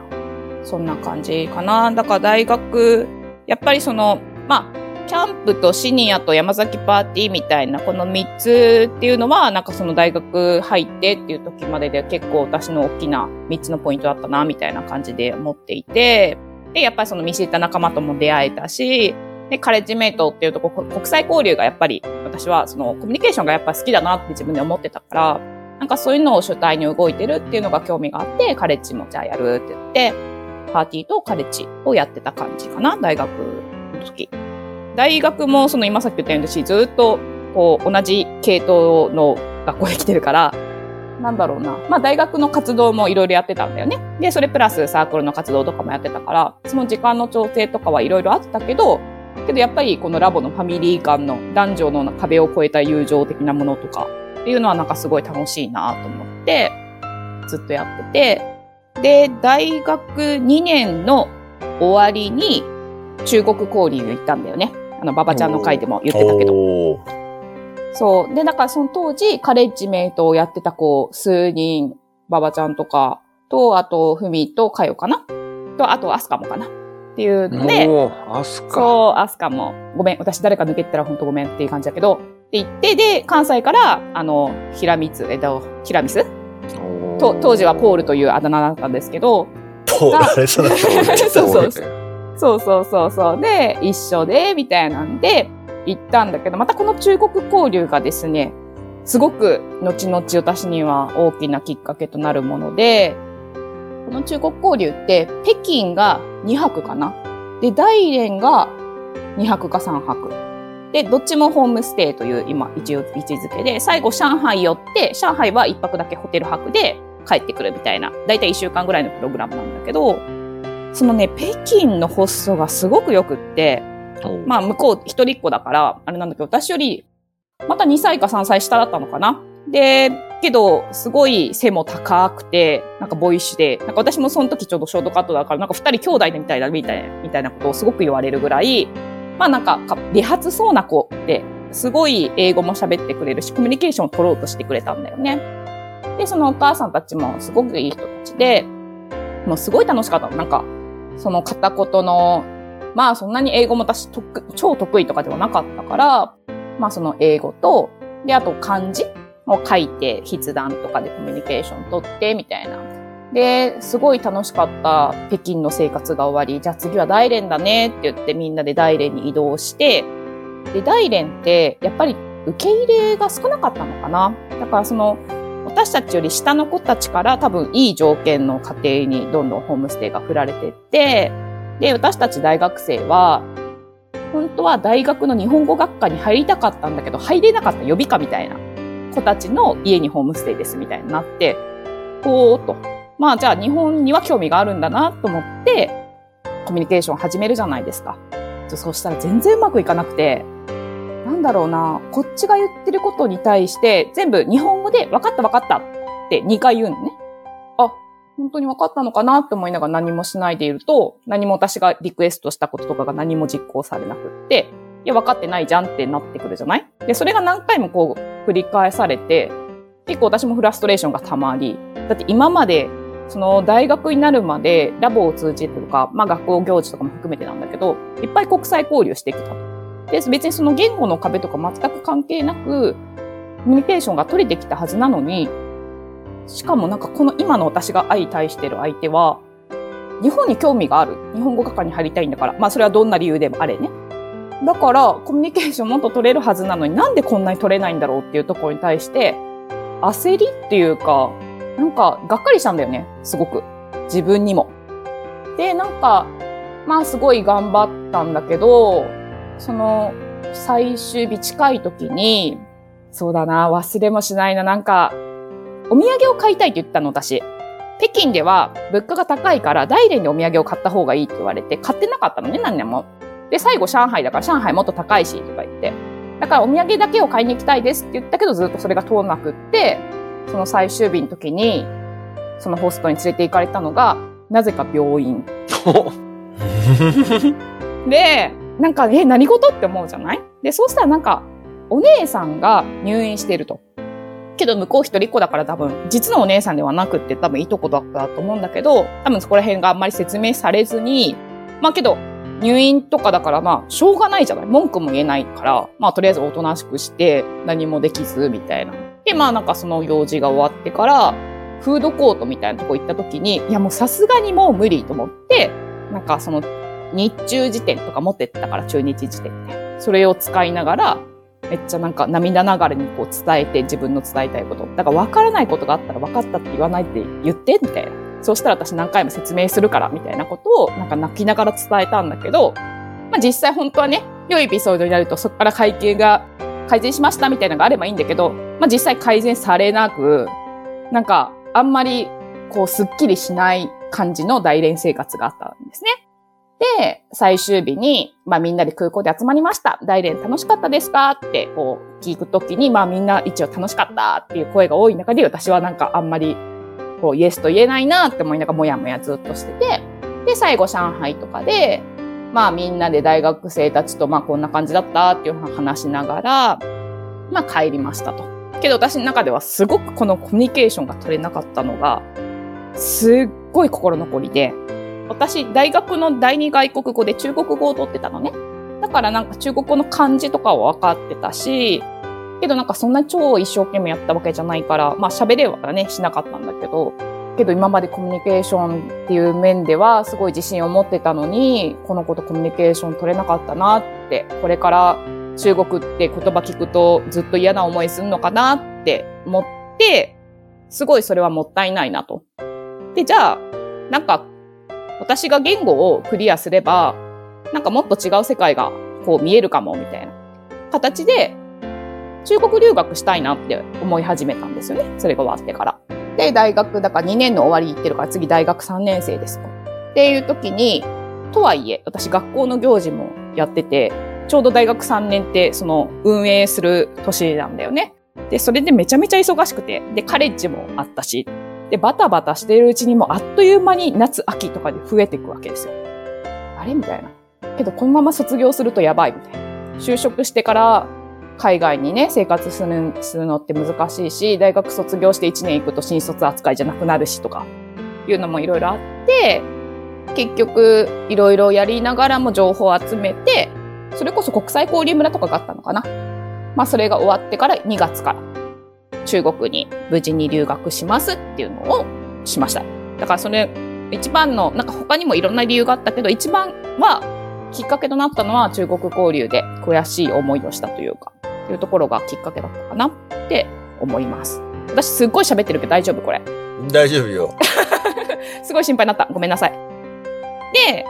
そんな感じかな。だから大学、やっぱりその、まあ、キャンプとシニアと山崎パーティーみたいなこの3つっていうのは、なんかその大学入ってっていう時までで結構私の大きな3つのポイントだったな、みたいな感じで思っていて、で、やっぱりその見知った仲間とも出会えたし、で、カレッジメイトっていうとこ、国際交流がやっぱり、私はそのコミュニケーションがやっぱ好きだなって自分で思ってたから、なんかそういうのを主体に動いてるっていうのが興味があって、カレッジもじゃあやるって言って、パーティーとカレッジをやってた感じかな、大学の時。大学もその今さっき言ったように私ずっとこう同じ系統の学校で来てるから、なんだろうな。まあ大学の活動もいろいろやってたんだよね。で、それプラスサークルの活動とかもやってたから、その時間の調整とかはいろいろあったけど、けどやっぱりこのラボのファミリー間の男女の壁を越えた友情的なものとかっていうのはなんかすごい楽しいなと思って、ずっとやってて、で、大学2年の終わりに中国交流行ったんだよね。あの、馬場ちゃんの回でも言ってたけど。そう。で、だからその当時、カレッジメイトをやってた子、数人、馬場ちゃんとか、と、あと、ふみとかよかな？と、あと、アスカもかなっていうので、おーアスカ。そう、アスカも、ごめん、私誰か抜けてたら本当ごめんっていう感じだけど、って言って、で、関西から、あの、平光、えっと、平光？おー。と、当時はポールというあだ名だったんですけど、ポール、あれ、その、そうそうそう。そうそうそうそう。で、一緒で、みたいなんで、行ったんだけど、またこの中国交流がですね、すごく後々私には大きなきっかけとなるもので、この中国交流って北京が2泊かな？で、大連が2泊か3泊。で、どっちもホームステイという今一応位置づけで、最後上海寄って、上海は1泊だけホテル泊で帰ってくるみたいな、だいたい1週間ぐらいのプログラムなんだけど、そのね、北京のホストがすごく良くって、まあ向こう一人っ子だから、あれなんだけど、私より、また2歳か3歳下だったのかな？で、けど、すごい背も高くて、なんかボイッシュで、なんか私もその時ちょうどショートカットだから、なんか二人兄弟でみたいだ、みたいな、みたいなことをすごく言われるぐらい、まあなんか、か理髪そうな子で、すごい英語も喋ってくれるし、コミュニケーションを取ろうとしてくれたんだよね。で、そのお母さんたちもすごくいい人たちで、もうすごい楽しかったの。なんか、その片言の、まあそんなに英語も私超得意とかではなかったから、まあその英語と、で、あと漢字を書いて筆談とかでコミュニケーション取ってみたいな。で、すごい楽しかった北京の生活が終わり、じゃあ次は大連だねって言ってみんなで大連に移動して、で、大連ってやっぱり受け入れが少なかったのかな。だからその、私たちより下の子たちから多分いい条件の家庭にどんどんホームステイが振られてって、で、私たち大学生は、本当は大学の日本語学科に入りたかったんだけど、入れなかった予備科みたいな子たちの家にホームステイですみたいになって、ほーっと。まあじゃあ日本には興味があるんだなと思って、コミュニケーション始めるじゃないですか。そうしたら全然うまくいかなくて、なんだろうな、こっちが言ってることに対して全部日本語で分かった分かったって2回言うのね。あ、本当に分かったのかなって思いながら何もしないでいると、何も私がリクエストしたこととかが何も実行されなくって、いや、分かってないじゃんってなってくるじゃない？で、それが何回もこう繰り返されて、結構私もフラストレーションがたまり、だって今まで、その大学になるまでラボを通じてとか、まあ学校行事とかも含めてなんだけど、いっぱい国際交流してきたと。で、別にその言語の壁とか全く関係なく、コミュニケーションが取れてきたはずなのに、しかもなんかこの今の私が相対してる相手は、日本に興味がある。日本語学科に入りたいんだから。まあそれはどんな理由でもあれね。だから、コミュニケーションもっと取れるはずなのになんでこんなに取れないんだろうっていうところに対して、焦りっていうか、なんか、がっかりしたんだよね。すごく。自分にも。で、なんか、まあすごい頑張ったんだけど、その、最終日近い時に、そうだな、忘れもしないな。なんか、お土産を買いたいって言ったの、私。北京では物価が高いから大連でお土産を買った方がいいって言われて、買ってなかったのね、何年も。で、最後上海だから上海もっと高いし、とか言って。だからお土産だけを買いに行きたいですって言ったけど、ずっとそれが通らなくって、その最終日の時に、そのホストに連れて行かれたのが、なぜか病院。で、なんか、え、何事って思うじゃない？で、そうしたらなんか、お姉さんが入院してると。けど、向こう一人っ子だから多分、実のお姉さんではなくって多分いいとこだったと思うんだけど、多分そこら辺があんまり説明されずに、まあけど、入院とかだからまあ、しょうがないじゃない？文句も言えないから、まあとりあえずおとなしくして、何もできず、みたいな。で、まあなんかその用事が終わってから、フードコートみたいなとこ行った時に、いやもうさすがにもう無理と思って、なんかその日中辞典とか持ってったから、中日辞典って。それを使いながら、めっちゃなんか涙ながらにこう伝えて自分の伝えたいこと。だから分からないことがあったら分かったって言わないって言って、みたいな。そうしたら私何回も説明するから、みたいなことをなんか泣きながら伝えたんだけど、まあ実際本当はね、良いエピソードになるとそこから会計が改善しましたみたいなのがあればいいんだけど、まあ実際改善されなく、なんかあんまりこうスッキリしない感じの大連生活があったんですね。で、最終日に、まあみんなで空港で集まりました。大連楽しかったですか？ってこう聞くときに、まあみんな一応楽しかったっていう声が多い中で、私はなんかあんまりこうイエスと言えないなって思いながらもやもやずっとしてて、で、最後上海とかで、まあみんなで大学生たちとまあこんな感じだったっていう話しながら、まあ帰りましたと。けど私の中ではすごくこのコミュニケーションが取れなかったのが、すっごい心残りで、私、大学の第二外国語で中国語を取ってたのね。だからなんか中国語の漢字とかは分かってたし、けどなんかそんな超一生懸命やったわけじゃないから、まあ喋れはね、しなかったんだけど、けど今までコミュニケーションっていう面ではすごい自信を持ってたのに、この子とコミュニケーション取れなかったなって、これから中国って言葉聞くとずっと嫌な思いするのかなって思って、すごいそれはもったいないなと。で、じゃあ、なんか私が言語をクリアすれば、なんかもっと違う世界がこう見えるかも、みたいな形で、中国留学したいなって思い始めたんですよね。それが終わってから。で、大学、だから2年の終わり行ってるから次大学3年生です。っていう時に、とはいえ、私学校の行事もやってて、ちょうど大学3年ってその運営する年なんだよね。で、それでめちゃめちゃ忙しくて、で、カレッジもあったし、で、バタバタしてるうちにもあっという間に夏、秋とかで増えていくわけですよ。あれ？みたいな。けど、このまま卒業するとやばいみたいな。就職してから海外にね、生活するするのって難しいし、大学卒業して1年行くと新卒扱いじゃなくなるしとか、いうのもいろいろあって、結局、いろいろやりながらも情報を集めて、それこそ国際交流村とかがあったのかな。まあ、それが終わってから2月から中国に無事に留学しますっていうのをしました。だからそれ、一番の、なんか他にもいろんな理由があったけど、一番は、きっかけとなったのは中国交流で悔しい思いをしたというか、っていうところがきっかけだったかなって思います。私すっごい喋ってるけど大丈夫これ。大丈夫よ。すごい心配になった。ごめんなさい。で、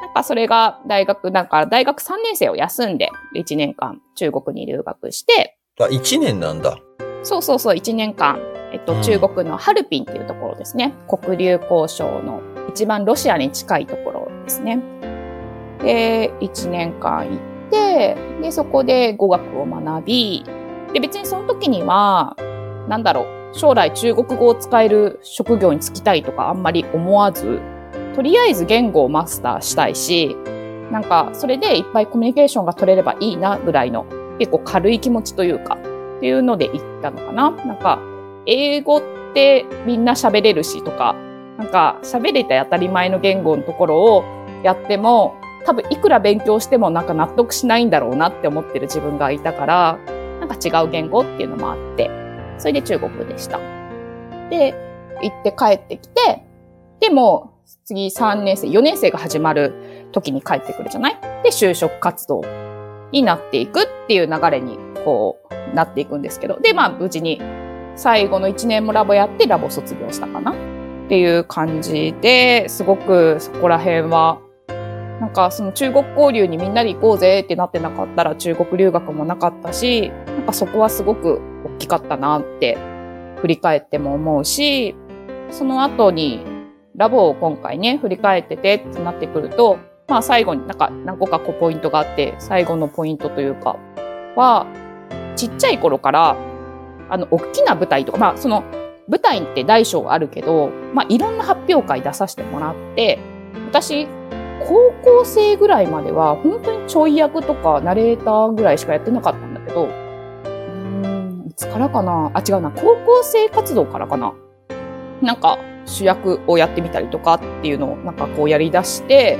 なんかそれが大学、だから大学3年生を休んで1年間中国に留学して、あ、1年なんだ。そうそうそう、1年間、えっと、うん中国のハルピンっていうところですね。黒竜交渉の一番ロシアに近いところですね。で、1年間行って、で、そこで語学を学び、で、別にその時には、なんだろう、将来中国語を使える職業に就きたいとかあんまり思わず、とりあえず言語をマスターしたいし、なんか、それでいっぱいコミュニケーションが取れればいいなぐらいの、結構軽い気持ちというか、っていうので行ったのかな。なんか、英語ってみんな喋れるしとか、なんか喋れて当たり前の言語のところをやっても、多分いくら勉強してもなんか納得しないんだろうなって思ってる自分がいたから、なんか違う言語っていうのもあって、それで中国でした。で、行って帰ってきて、でも、次3年生、4年生が始まる時に帰ってくるじゃない？で、就職活動になっていくっていう流れに、こう、なっていくんですけど。で、まあ、無事に、最後の1年もラボやって、ラボ卒業したかな？っていう感じで、すごくそこら辺は、なんかその中国交流にみんなで行こうぜってなってなかったら中国留学もなかったし、なんかそこはすごく大きかったなって振り返っても思うし、その後にラボを今回ね、振り返っててってなってくると、まあ最後になんか何個かこうポイントがあって、最後のポイントというかは、ちっちゃい頃から、あの、大きな舞台とか、まあその舞台って大小あるけど、まあいろんな発表会出させてもらって、私、高校生ぐらいまでは本当にちょい役とかナレーターぐらいしかやってなかったんだけど、うーん、いつからかな？あ、違うな、高校生活動からかな？なんか主役をやってみたりとかっていうのをなんかこうやり出して、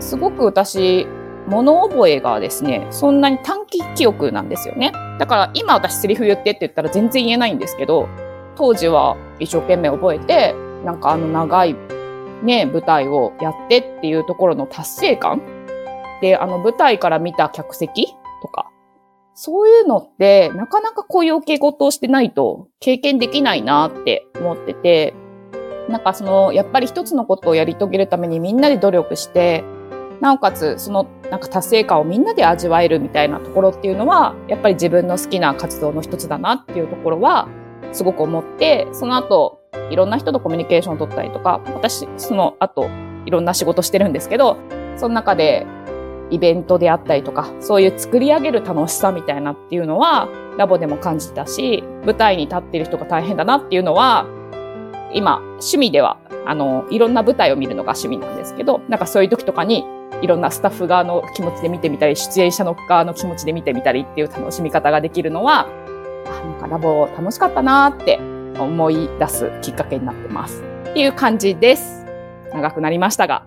すごく私、物覚えがですね、そんなに短期記憶なんですよね。だから今私セリフ言ってって言ったら全然言えないんですけど、当時は一生懸命覚えて、なんかあの長いね、舞台をやってっていうところの達成感？で、あの舞台から見た客席とか、そういうのってなかなかこういうお稽古をしてないと経験できないなって思ってて、なんかその、やっぱり一つのことをやり遂げるためにみんなで努力して、なおかつそのなんか達成感をみんなで味わえるみたいなところっていうのは、やっぱり自分の好きな活動の一つだなっていうところは、すごく思って、その後、いろんな人とコミュニケーションを取ったりとか、私、その後、いろんな仕事してるんですけど、その中で、イベントであったりとか、そういう作り上げる楽しさみたいなっていうのは、ラボでも感じたし、舞台に立ってる人が大変だなっていうのは、今、趣味では、あの、いろんな舞台を見るのが趣味なんですけど、なんかそういう時とかに、いろんなスタッフ側の気持ちで見てみたり、出演者の側の気持ちで見てみたりっていう楽しみ方ができるのは、あ、なんかラボ楽しかったなーって思い出すきっかけになってます。っていう感じです。長くなりましたが。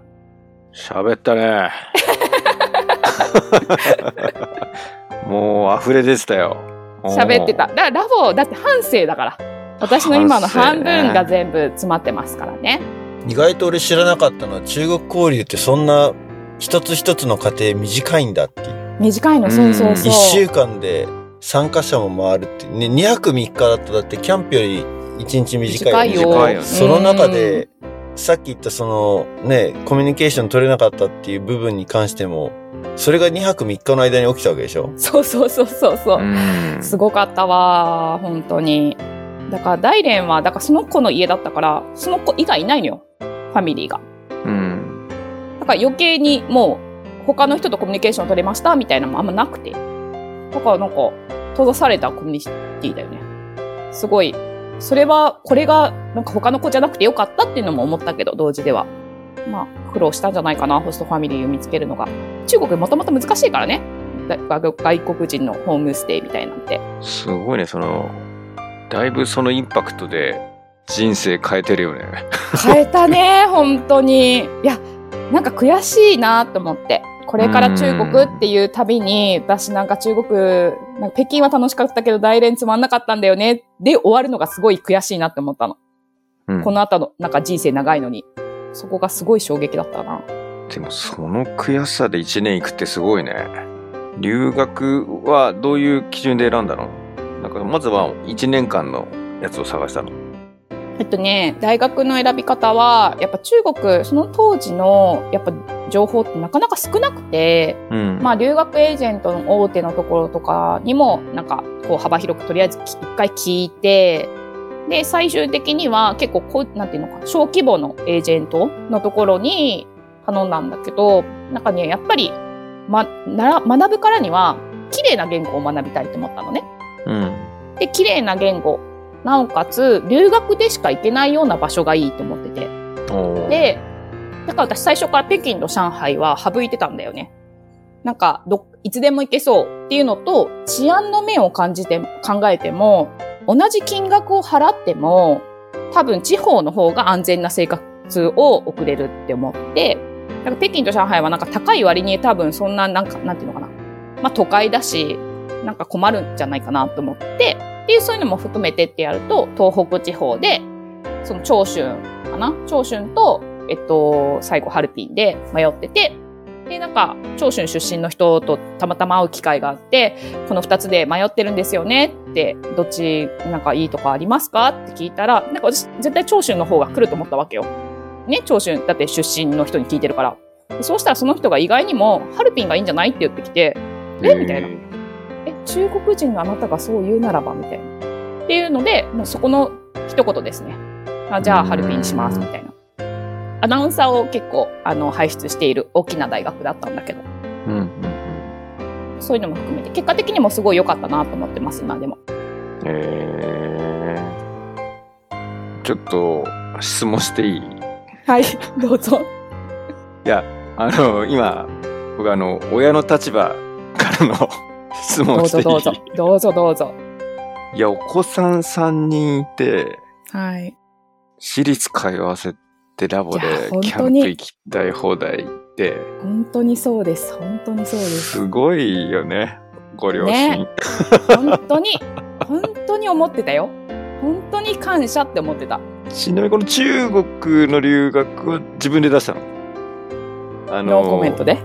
喋ったね。もう溢れ出てたよ。喋ってた。だからラボ、だって半生だから。私の今の半分が全部詰まってますからね。意外と俺知らなかったのは中国交流ってそんな一つ一つの過程短いんだっていう。短いの、そうそうそう。一週間で参加者も回るって。ね、2泊3日だとだってキャンプより1日短いよね短いよ。短いよねその中で、さっき言ったそのね、コミュニケーション取れなかったっていう部分に関しても、それが2泊3日の間に起きたわけでしょ？そうそうそうそうそう。うん。すごかったわ、本当に。だから大連は、だからその子の家だったから、その子以外いないのよ。ファミリーが。うん。だから余計にもう他の人とコミュニケーション取れましたみたいなのもあんまなくて。だからなんか閉ざされたコミュニティだよね。すごい。それは、これがなんか他の子じゃなくてよかったっていうのも思ったけど、同時では。まあ、苦労したんじゃないかな、ホストファミリーを見つけるのが。中国もともと難しいからね。外国人のホームステイみたいなんて。すごいね、その、だいぶそのインパクトで人生変えてるよね。変えたね、本当に。いや、なんか悔しいなと思って。これから中国っていう旅に、私なんか中国、なんか北京は楽しかったけど大連つまんなかったんだよね。で終わるのがすごい悔しいなって思ったの。うんこの後のなんか人生長いのに。そこがすごい衝撃だったな。でもその悔しさで1年行くってすごいね。留学はどういう基準で選んだの？なんかまずは1年間のやつを探したの。えっとね、大学の選び方は、やっぱ中国、その当時の、やっぱ情報ってなかなか少なくて、うん。まあ留学エージェントの大手のところとかにも、なんかこう幅広くとりあえずき一回聞いて、で、最終的には結構こう、なんていうのか、小規模のエージェントのところに頼んだんだけど、なんかね、やっぱり、ま、なら、学ぶからには、綺麗な言語を学びたいと思ったのね。うん。で、綺麗な言語。なおかつ、留学でしか行けないような場所がいいと思ってて。で、だから私最初から北京と上海は省いてたんだよね。なんか、ど、いつでも行けそうっていうのと、治安の面を感じて、考えても、同じ金額を払っても、多分地方の方が安全な生活を送れるって思って、なんか北京と上海はなんか高い割に多分そんな、なんか、なんていうのかな。まあ都会だし、なんか困るんじゃないかなと思って、っていうそういうのも含めてってやると、東北地方で、その長春かな？長春と、えっと、最後ハルピンで迷ってて、で、なんか、長春出身の人とたまたま会う機会があって、この二つで迷ってるんですよねって、どっち、なんかいいとこありますかって聞いたら、なんか私、絶対長春の方が来ると思ったわけよ。ね、長春、だって出身の人に聞いてるから。そうしたらその人が意外にも、ハルピンがいいんじゃないって言ってきて、え？みたいな。え、中国人のあなたがそう言うならばみたいな。っていうので、もうそこの一言ですね。あじゃあ、ハルピンにします、みたいな。アナウンサーを結構、あの、輩出している大きな大学だったんだけど、うんうんそういうのも含めて、結果的にもすごい良かったなと思ってます、今でも。えー、ちょっと質問していい？はい、どうぞ。いや、あの、今、僕あの、親の立場からの質どう問していい？ぞどうぞ。どうぞどうぞ。いや、お子さん3人いて、はい。私立通わせてラボでキャンプ行きたい放題って、本当にそうです。本当にそうです。すごいよね、ご両親。ね本当に、本当に思ってたよ。本当に感謝って思ってた。ちなみにこの中国の留学は自分で出したの？あノーコメントで。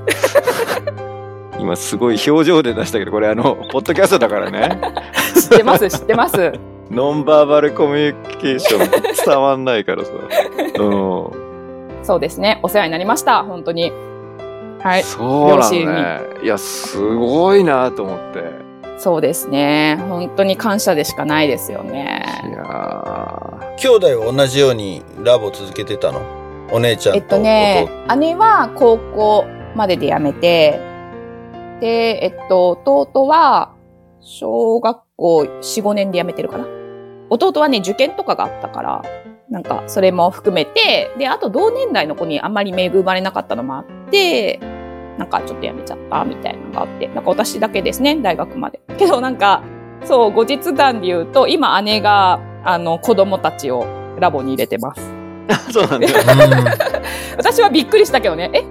今すごい表情で出したけど、これあの、ポッドキャストだからね。知ってます、知ってます。ノンバーバルコミュニケーション伝わんないからさ。うん。そうですね。お世話になりました。本当に。はい。そうなの両親ね。いや、すごいなと思って。そうですね。本当に感謝でしかないですよね。いやー兄弟は同じようにラボ続けてたの？お姉ちゃんとえっとね、姉は高校までで辞めて、で、えっと、弟は小学校4、5年で辞めてるかな。弟はね、受験とかがあったから、なんか、それも含めて、で、あと同年代の子にあんまり恵まれなかったのもあって、なんかちょっと辞めちゃったみたいなのがあって、なんか私だけですね、大学まで。けどなんか、そう、後日談で言うと、今姉が、あの、子供たちをラボに入れてます。そうなんだよ。私はびっくりしたけどね、え、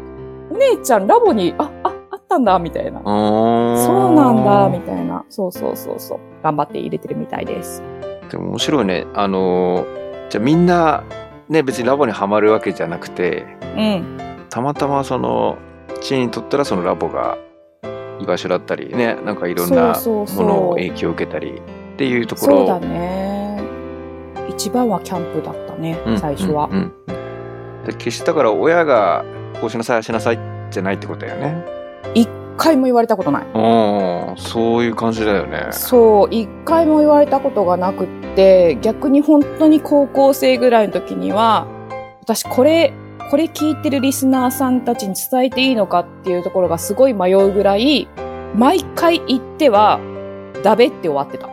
お姉ちゃんラボに、あったんだ、みたいな。そそうなんだ、みたいな。そうそうそうそう。頑張って入れてるみたいです。でも面白いね。あのーじゃあみんな、ね、別にラボにはまるわけじゃなくて、うん。たまたまその、チーにとったらそのラボが居場所だったりね、なんかいろんなものを影響を受けたりっていうところそうだね。一番はキャンプだったね、うん最初は。うんうんで決してだから親がこうしなさいしなさいじゃないってことだよね。一回も言われたことない。うん、そういう感じだよね。そう、一回も言われたことがなくって、逆に本当に高校生ぐらいの時には、私これ、これ聞いてるリスナーさんたちに伝えていいのかっていうところがすごい迷うぐらい、毎回言っては、ダベって終わってた。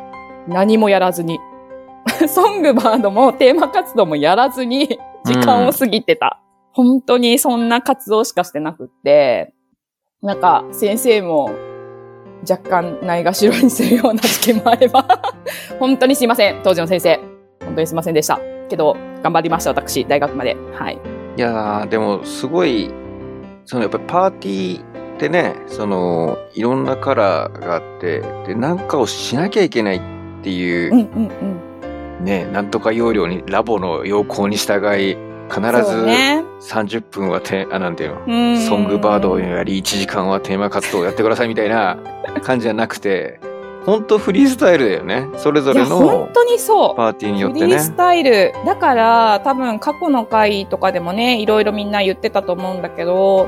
何もやらずに。ソングバードもテーマ活動もやらずに、時間を過ぎてた。本当にそんな活動しかしてなくって、なんか先生も若干ないがしろにするような事件もあれば、本当にすいません、当時の先生。本当にすいませんでした。けど、頑張りました、私、大学まで。はい。いやーでもすごいそのやっぱりパーティーってねそのいろんなカラーがあってでなんかをしなきゃいけないっていううんうんうん。ね、なんとか要領にラボの要項に従い必ずそうね。30分はてあなんていうの？うんソングバードをやり1時間はテーマ活動をやってくださいみたいな 感じじゃなくてほんとフリースタイルだよねそれぞれの本当にそう。パーティーによっフてねリースタイル。だから、多分過去の回とかでもね、いろいろみんな言ってたと思うんだけど、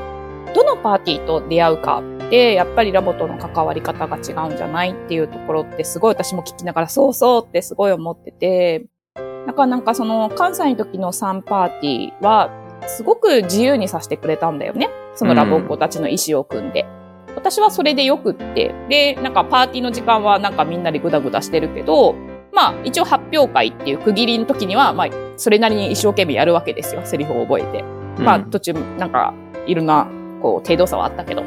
どのパーティーと出会うかって、やっぱりラボとの関わり方が違うんじゃないっていうところってすごい私も聞きながら、そうそうってすごい思ってて、だからなんかその関西の時のサンパーティーは、すごく自由にさせてくれたんだよね。そのラボっ子たちの意思を組んで。私はそれでよくって。で、なんかパーティーの時間はなんかみんなでグダグダしてるけど、まあ一応発表会っていう区切りの時には、まあそれなりに一生懸命やるわけですよ。セリフを覚えて。まあ途中なんかいろんなこう程度差はあったけど。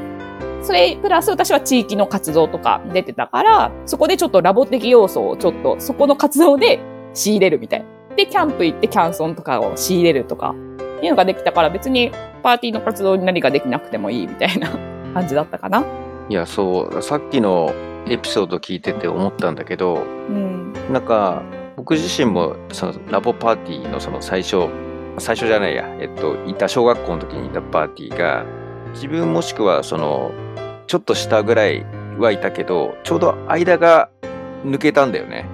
それプラス私は地域の活動とか出てたから、そこでちょっとラボ的要素をちょっとそこの活動で仕入れるみたいな。で、キャンプ行ってキャンソンとかを仕入れるとか、いうのができたから別にパーティーの活動に何ができなくてもいいみたいな 感じだったかな。いやそうさっきのエピソード聞いてて思ったんだけどうん。なんか僕自身もそのラボパーティーのその最初最初じゃないやえっといた小学校の時にいたパーティーが自分もしくはそのちょっと下ぐらいはいたけどちょうど間が抜けたんだよね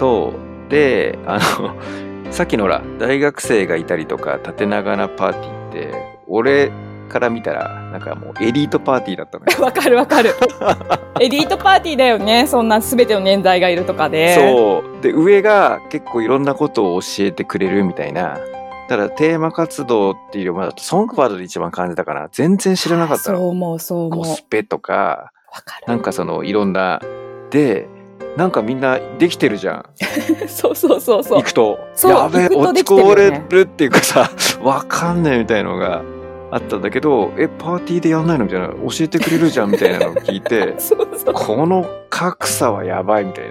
そうであの さっきのほら大学生がいたりとか縦長なパーティーって俺から見たら、なんかもうエリートパーティーだったのよ。わかるわかる。エリートパーティーだよね。そんな全ての年代がいるとかで。そう。で、上が結構いろんなことを教えてくれるみたいな。だからテーマ活動っていうよりも、ソングパートで一番感じたかな。全然知らなかったそうの。思う、そう思う。ゴスペとかなんかそのいろんな、で、なんかみんなできてるじゃん。る。そうそうそうそう行。くと。そうやべえ、行くと落ちこぼれるっていうかさ、わかんねえみたいのがあったんだけど、え、パーティーでやんないのみたいな。教えてくれるじゃんみたいなのを聞いて、そうそう。この格差はやばいみたい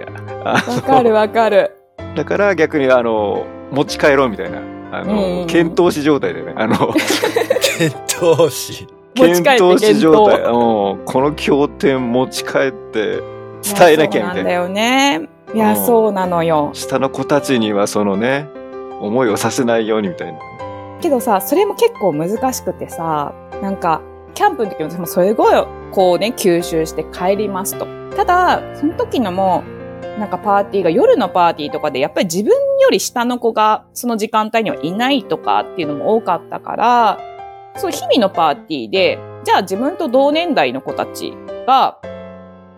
な。わかるわかる。だから逆にあの、持ち帰ろうみたいな。あの、検討し状態でね。あの、検討し。持ち帰って検討し状態。検うんこの経典持ち帰って伝えなきゃみたいな。そうなんだよね。いうや、んそうなのよ。下の子たちにはそのね、思いをさせないようにみたいな。けどさ、それも結構難しくてさ、なんか、キャンプの時も、もそれごい、こうね、吸収して帰りますと。ただ、その時のも、なんかパーティーが夜のパーティーとかで、やっぱり自分より下の子がその時間帯にはいないとかっていうのも多かったから、そう、日々のパーティーで、じゃあ自分と同年代の子たちが、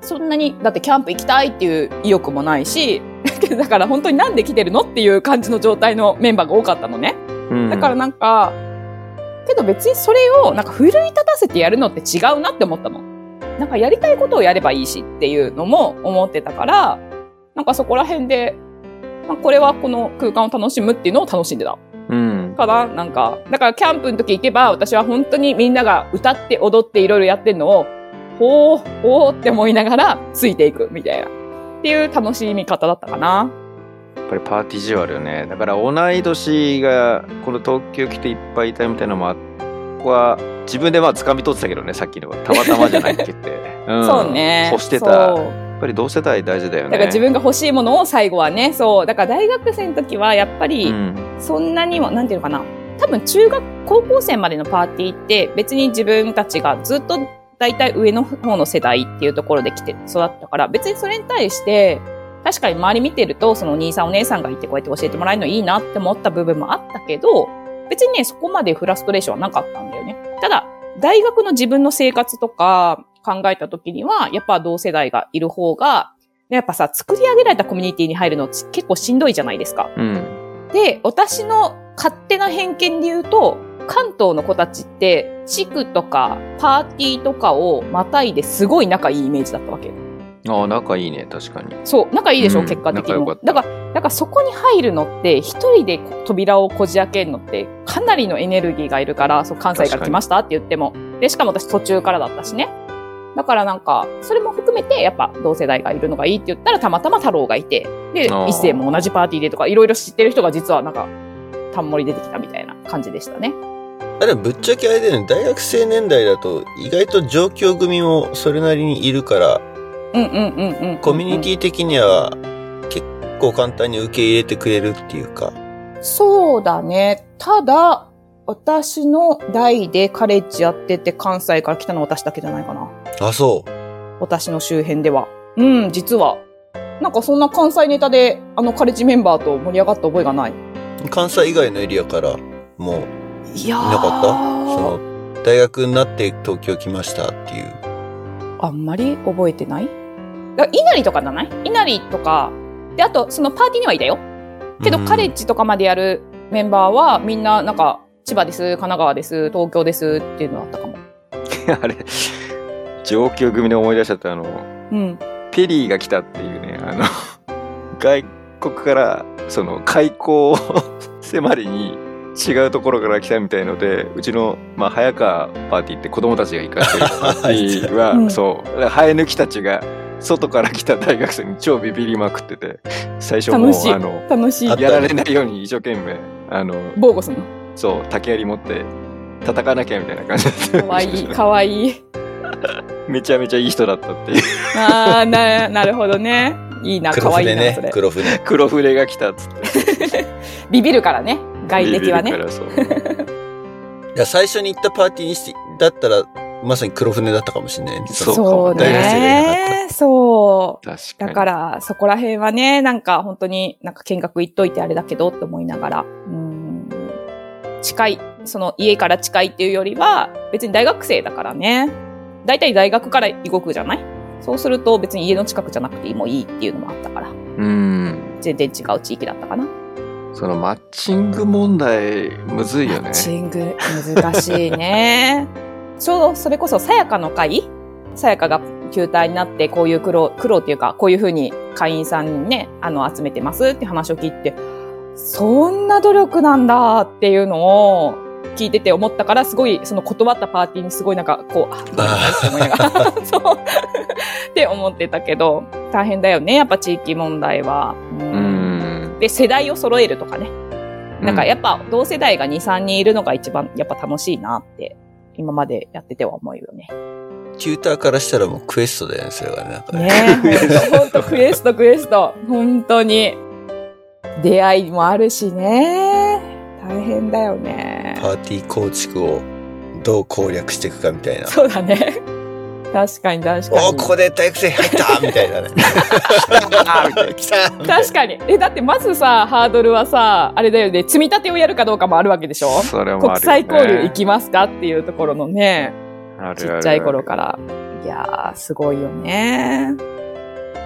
そんなに、だってキャンプ行きたいっていう意欲もないし、だから本当になんで来てるのっていう感じの状態のメンバーが多かったのね。うんだからなんか、けど別にそれをなんか奮い立たせてやるのって違うなって思ったの。なんかやりたいことをやればいいしっていうのも思ってたから、なんかそこら辺で、まあ、これはこの空間を楽しむっていうのを楽しんでた。うん。かな？なんか、だからキャンプの時行けば私は本当にみんなが歌って踊っていろいろやってんのを、ほー、ほーって思いながらついていくみたいな。っていう楽しみ方だったかな。やっぱりパーティー事情あるよね。だから同い年がこの東京来ていっぱいいたみたいなのもあここは自分でまあ掴み取ってたけどね、さっきのは。たまたまじゃないって言って。うんそうね。欲してた。やっぱり同世代大事だよね。だから自分が欲しいものを最後はね、そう。だから大学生の時はやっぱり、うん。そんなにも、なんていうのかな。多分中学、高校生までのパーティーって別に自分たちがずっと大体上の方の世代っていうところで来て育ったから、別にそれに対して、確かに周り見てると、そのお兄さんお姉さんがいてこうやって教えてもらえるのいいなって思った部分もあったけど、別にね、そこまでフラストレーションはなかったんだよね。ただ、大学の自分の生活とか考えた時には、やっぱ同世代がいる方が、やっぱさ、作り上げられたコミュニティに入るの結構しんどいじゃないですか。うん。で、私の勝手な偏見で言うと、関東の子たちって、地区とかパーティーとかをまたいですごい仲いいイメージだったわけ。ああ、仲いいね、確かに。そう、仲いいでしょ、うん結果的にだから、だからそこに入るのって、一人で扉をこじ開けるのって、かなりのエネルギーがいるから、そう、関西から来ましたって言っても。で、しかも私途中からだったしね。だからなんか、それも含めて、やっぱ同世代がいるのがいいって言ったら、たまたま太郎がいて、で一世も同じパーティーでとか、いろいろ知ってる人が実はなんか、たんもり出てきたみたいな感じでしたね。あれぶっちゃけあれだよね、大学生年代だと意外と上京組もそれなりにいるから、うんうんうんうん。コミュニティ的には結構簡単に受け入れてくれるっていうか。そうだね。ただ、私の代でカレッジやってて関西から来たのは私だけじゃないかな。あ、そう。私の周辺では。うん、実は。なんかそんな関西ネタで、あのカレッジメンバーと盛り上がった覚えがない。関西以外のエリアからもういやーいなかった？その、大学になって東京来ましたっていう。あんまり覚えてない？だ稲荷とかじゃない？稲荷とか。で、あと、そのパーティーにはいたよ。けど、うんカレッジとかまでやるメンバーは、みんな、なんか、千葉です、神奈川です、東京ですっていうのだったかも。あれ、上級組で思い出しちゃったあの、うん。ペリーが来たっていうね、あの、外国から、その、開港を 迫りに違うところから来たみたいので、うちの、まあ、早川パーティーって子供たちが行かせてるパーティーは、う んそう、生え抜きたちが、外から来た大学生に超ビビりまくってて、最初もう楽しいあの、楽しいあ。やられないように一生懸命、あの、防護するの？そう、竹槍持って、叩かなきゃみたいな感じで。かわいい、かわいい。めちゃめちゃいい人だったっていう。ああ、な、なるほどね。いいな、か黒わいいな、船ねそれ。。黒船。黒船が来たっつって。ビビるからね。外敵はね。いや、最初に行ったパーティーにして、だったら、まさに黒船だったかもしれないね。そうそう大学生がいなかったね。そう。確かに。だから、そこら辺はね、なんか本当になんか見学行っといてあれだけどって思いながら、うん、近い、その家から近いっていうよりは、別に大学生だからね。大体大学から動くじゃない？そうすると別に家の近くじゃなくてもいいっていうのもあったから、うん。全然違う地域だったかな。そのマッチング問題、むずいよねマッ。チング難しいね。ちょうどそれこそさやかの会？さやかが球体になってこういう苦労、苦労っていうか、こういうふうに会員さんにね、あの、集めてますって話を聞いて、そんな努力なんだっていうのを聞いてて思ったから、すごい、その断ったパーティーにすごいなんか、こう、あ、って思いながら、そう、って思ってたけど、大変だよね、やっぱ地域問題は。ううん。で、世代を揃えるとかね。なんかやっぱ同世代が2、3人いるのが一番やっぱ楽しいなって、今までやってては思うよね。チューターからしたらもうクエストだよね、それはね。ねねえ、ほんとクエストクエスト。本当に。出会いもあるしね。大変だよね。パーティー構築をどう攻略していくかみたいな。そうだね。確かに確かおに。ここで大学生入った？みたいなね。確かに。え、だってまずさ、ハードルはさ、あれだよね、積み立てをやるかどうかもあるわけでしょ？それもあるよね国際交流行きますかっていうところのね、あるあるちっちゃい頃から。いやー、すごいよね。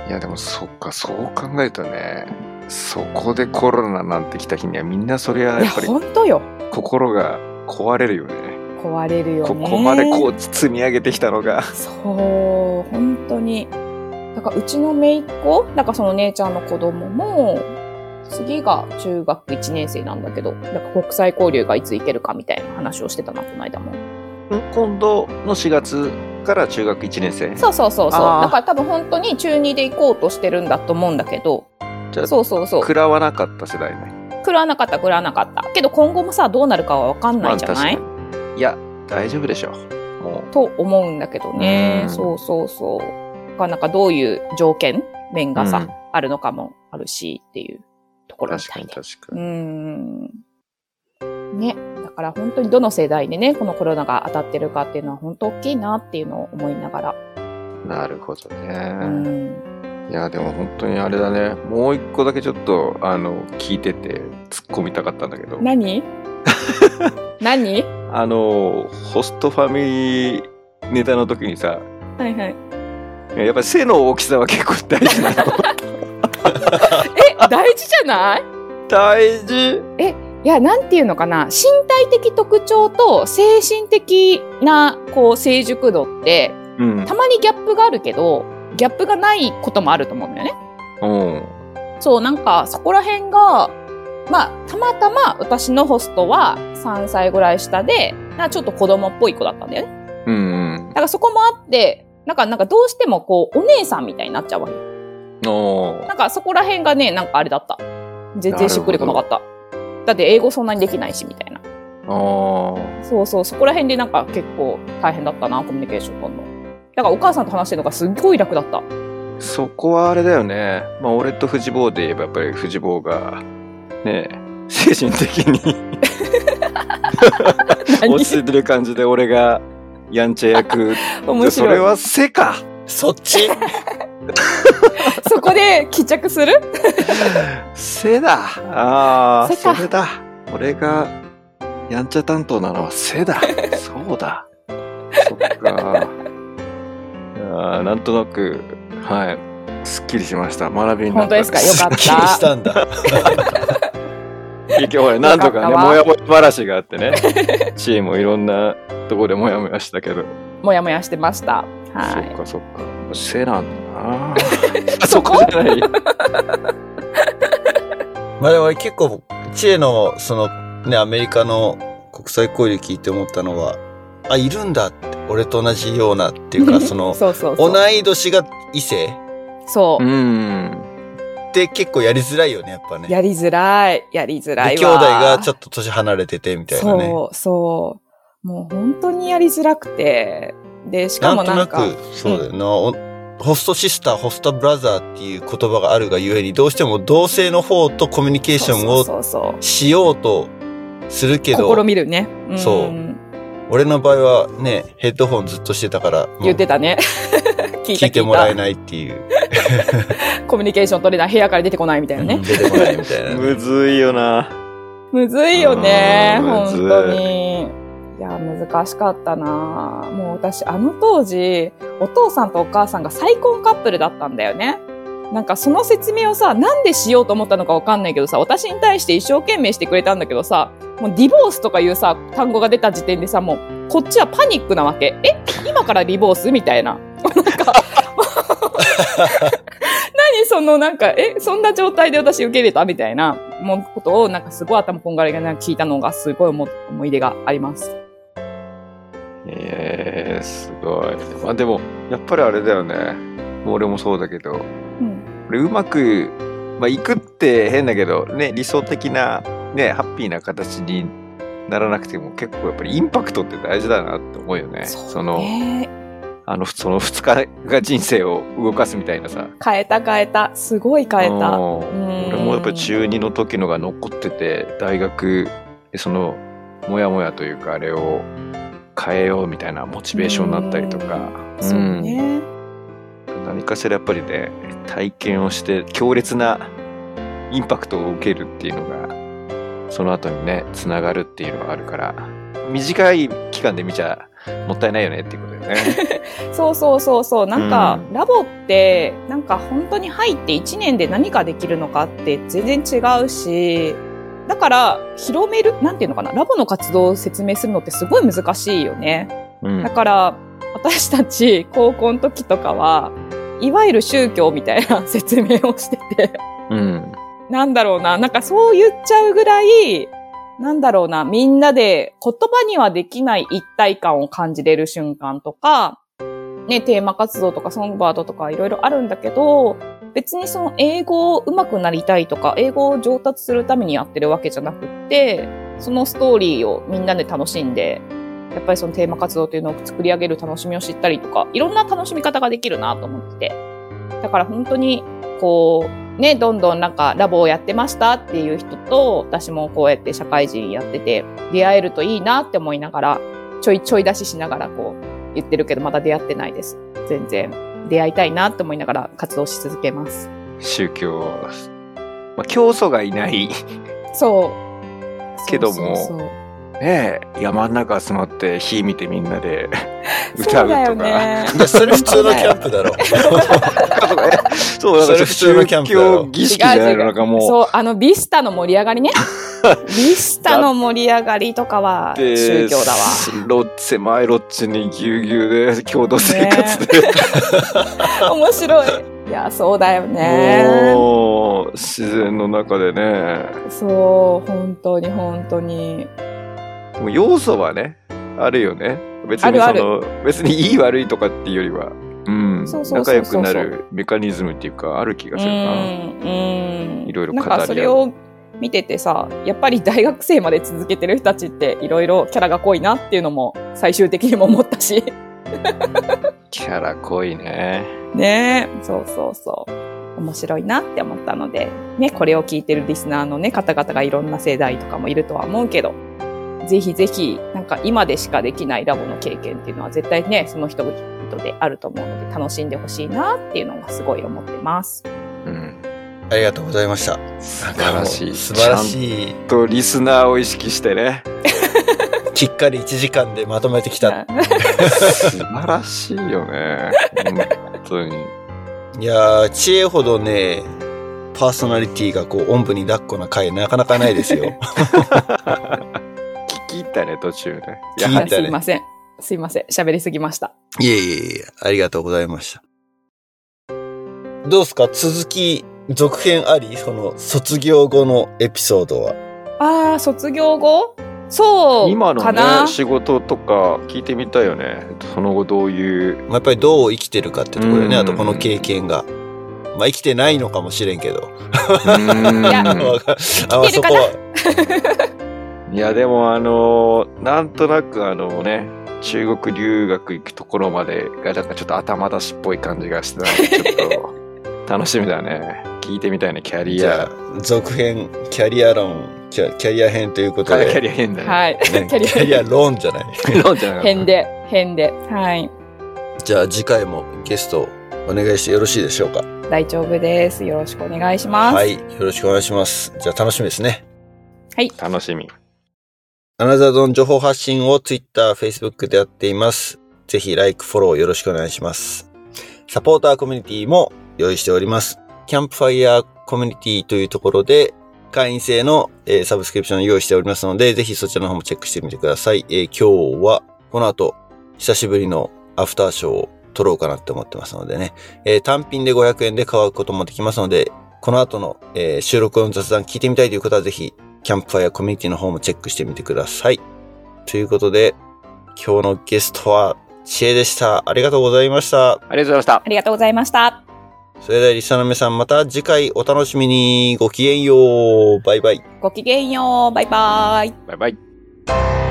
いやでもそっかそう考えるとねそこでコロナなんて来た日にはみんなそれはいや、やっぱりほんとよ。心が壊れるよね壊れるよね。ここまでこう積み上げてきたのがそう、本当に。だからうちの姪っ子、だからその姉ちゃんの子供も、次が中学1年生なんだけど、だから国際交流がいつ行けるかみたいな話をしてたな、この間も。今度の4月から中学1年生そうそうそうそう。だから多分本当に中2で行こうとしてるんだと思うんだけど、じゃあそうそうそう。食らわなかった世代ね食らわなかった、食らわなかった。けど今後もさ、どうなるかはわかんないじゃない、まあいや大丈夫でしょもと思うんだけどねう。んそうそうそう。なんかどういう条件面がさ、うんあるのかもあるしっていうとこう確かにろみたいで。う確かにん。ね。だから本当にどの世代でね、このコロナが当たってるかっていうのは本当大きいなっていうのを思いながら。なるほどうね、ん。いやでも本当にあれだねもう一個だけちょっとあの聞いてて突っ込みたかったんだけど何？何？あのホストファミリーネタの時にさはいはい。やっぱり背の大きさは結構大事なの え、大事じゃない？大事いや、なんていうのかな？身体的特徴と精神的な、こう、成熟度って、うんたまにギャップがあるけど、ギャップがないこともあると思うんだよね。うんそう、なんか、そこら辺が、まあ、たまたま私のホストは3歳ぐらい下で、なちょっと子供っぽい子だったんだよね。うんうんだからそこもあって、なんか、なんかどうしてもこう、お姉さんみたいになっちゃうわけ。おーなんかそこら辺がね、なんかあれだった。全然しっくりこなかった。だって英語そんなにできないし、みたいな。あーそうそう、そこら辺でなんか結構大変だったな、コミュニケーション取るの。だからお母さんと話してるのがすっごい楽だった。そこはあれだよねまあ俺と藤坊で言えばやっぱり藤坊がね精神的に。落ち着いてる感じで俺がやんちゃ役。面白い。それは背かそっち？そこで帰着する？背だ。ああそれだ。俺がやんちゃ担当なのは背だ。そうだ。そっか。あーなんとなくはい。すっきりしました。学びになった。本当ですか？よかっ気にしたんだ。結局ほらなんとかねもやもや話があってね。チームもいろんなところでもやもやしたけど。もやもやしてました。はそっい。かそっか。背なんだな。あそこ？じゃないまあでも結構、知恵の、その、ね、アメリカの国際交流聞いて思ったのは、あ、いるんだって、俺と同じようなっていうか、その、そうそうそう。同い年が異性？そう。う。んって結構やりづらいよね、やっぱね。やりづらい。やりづらいで、わ。兄弟がちょっと年離れてて、みたいなね。そう、そう。もう本当にやりづらくて。で、しかなんとなんもなか、く、そうだよな、おホストシスター、ホストブラザーっていう言葉があるがゆえに、どうしても同性の方とコミュニケーションをしようとするけど、試みるね。んそう俺の場合はね、ヘッドホンずっとしてたから、もう言ってたね。聞いた聞いてもらえい。ないっていう。コミュニケーション取れない部屋から出てこないみたいなね。出てこないみたいな。むずいよなむずいよね。本当に。いや、難しかったなもう私、あの当時、お父さんとお母さんが再婚カップルだったんだよね。なんかその説明をさ、なんでしようと思ったのかわかんないけどさ、私に対して一生懸命してくれたんだけどさ、もうディボースとかいうさ、単語が出た時点でさ、もう、こっちはパニックなわけ。え？今からディボース？みたいな。なんか、何そのなんか、えそんな状態で私受け入れたみたいな、もうことをなんかすごい頭こんがらがな聞いたのがすごい思思い出があります。ええすごい。まあでも、やっぱりあれだよね。俺もそうだけど、うん。俺うまく、まあ行くって変だけど、ね、理想的な、ね、ハッピーな形にならなくても結構やっぱりインパクトって大事だなって思うよね。その、ねあの、その2日が人生を動かすみたいなさ。変えた変えた。すごい変えた。俺もやっぱり中2の時のが残ってて、大学でその、もやもやというかあれを変えようみたいなモチベーションになったりとか。そうね。何かしらやっぱりね体験をして強烈なインパクトを受けるっていうのがその後にねつながるっていうのがあるから短い期間で見ちゃもったいないよねっていうことだよね。そうそうそうそう。なんか、うラボって、なんか本当に入って1年で何ができるのかって全然違うし、だから、広める、なんていうのかな、ラボの活動を説明するのってすごい難しいよね。うんだから、私たち高校の時とかは、いわゆる宗教みたいな説明をしてて、うんなんだろうな、なんかそう言っちゃうぐらい、なんだろうな、みんなで言葉にはできない一体感を感じれる瞬間とか、ね、テーマ活動とかソングバードとかいろいろあるんだけど、別にその英語を上手くなりたいとか、英語を上達するためにやってるわけじゃなくって、そのストーリーをみんなで楽しんで、やっぱりそのテーマ活動っていうのを作り上げる楽しみを知ったりとか、いろんな楽しみ方ができるなと思ってて。だから本当に、こう、ね、どんどんなんかラボをやってましたっていう人と、私もこうやって社会人やってて、出会えるといいなって思いながら、ちょいちょい出ししながらこう言ってるけど、まだ出会ってないです。全然。出会いたいなって思いながら活動し続けます。宗教、まあ、教祖がいないそう。けどもそうそうそうねえ山の中集まって火見てみんなで 歌そううだよとか。ね。それ普通のキャンプだろ。そう、だからそれ普通のキャンプだろ宗教儀式じゃないのなんかもう。そう、あの、ビスタの盛り上がりね。ビスタの盛り上がりとかはで宗教だわ。ロッ狭いロッチにぎゅうぎゅうで共同生活で、面白い。いや、そうだよね。もう自然の中でねそう、本当に本当に。でも要素はねあるよね。別にそあるある。の別にいい悪いとかっていうよりは、うん、仲良くなるメカニズムっていうかある気がうするな、ん、うん。いろいろ語りなんかそれを見ててさ、やっぱり大学生まで続けてる人たちっていろいろキャラが濃いなっていうのも最終的にも思ったし。キャラ濃いね。ね。え、そうそうそう。面白いなって思ったので、ね、これを聞いてるリスナーのね、方々がいろんな世代とかもいるとは思うけど、ぜひぜひ、なんか今でしかできないラボの経験っていうのは絶対ね、その人々であると思うので、楽しんでほしいなっていうのがすごい思ってます。うんありがとうございました。素晴らしい素晴らしい。とリスナーを意識してねきっかり1時間でまとめてきた。素晴らしいよね本当にいやー、知恵ほどね、パーソナリティがこう、おんぶに抱っこな回なかなかないですよ。たね途中ねいや聞いたねすいません。すいません。喋りすぎました。いえいえいえ、ありがとうございました。どうですか？続き、続編あり？その、卒業後のエピソードは？ああ、卒業後？そう今のかな、ね仕事とか聞いてみたいよねその後どういうまあやっぱりどう生きてるかってところでね、うんあとこの経験が。まあ生きてないのかもしれんけど。いや あまあそこは。いやでもあのなんとなくあのね中国留学行くところまでがなんかちょっと頭出しっぽい感じがしてちょっと 楽しみだね聞いてみたいねキャリアじゃあ、続編、キャリア論、キャキャリア編ということで。キャリア変だねはい。キねャリ キャリア論じゃない。ロンじゃなかった編で、編で。はい。じゃあ次回もゲストお願いしてよろしいでしょうか？大丈夫です。よろしくお願いします。はい。よろしくお願いします。じゃあ楽しみですね。はい。楽しみアナザードの情報発信を Twitter、Facebook でやっています。ぜひ、like、フォローよろしくお願いします。サポーターコミュニティも用意しております。キャンプファイヤーコミュニティというところで、会員制の、サブスクリプションを用意しておりますので、ぜひそちらの方もチェックしてみてください。えー今日は、この後、久しぶりのアフターショーを撮ろうかなって思ってますのでね。えー単品で500円で買うこともできますので、この後の、え収録の雑談聞いてみたいという方はぜひ、キャンプファイヤーコミュニティの方もチェックしてみてください。ということで、今日のゲストは、知恵でした。ありがとうございました。ありがとうございましたあ。りがとうございました。それではリスナーの皆さんまた次回お楽しみに。ごきげんよう。バイバイ。ごきげんよう。バイバイ。バイバイ。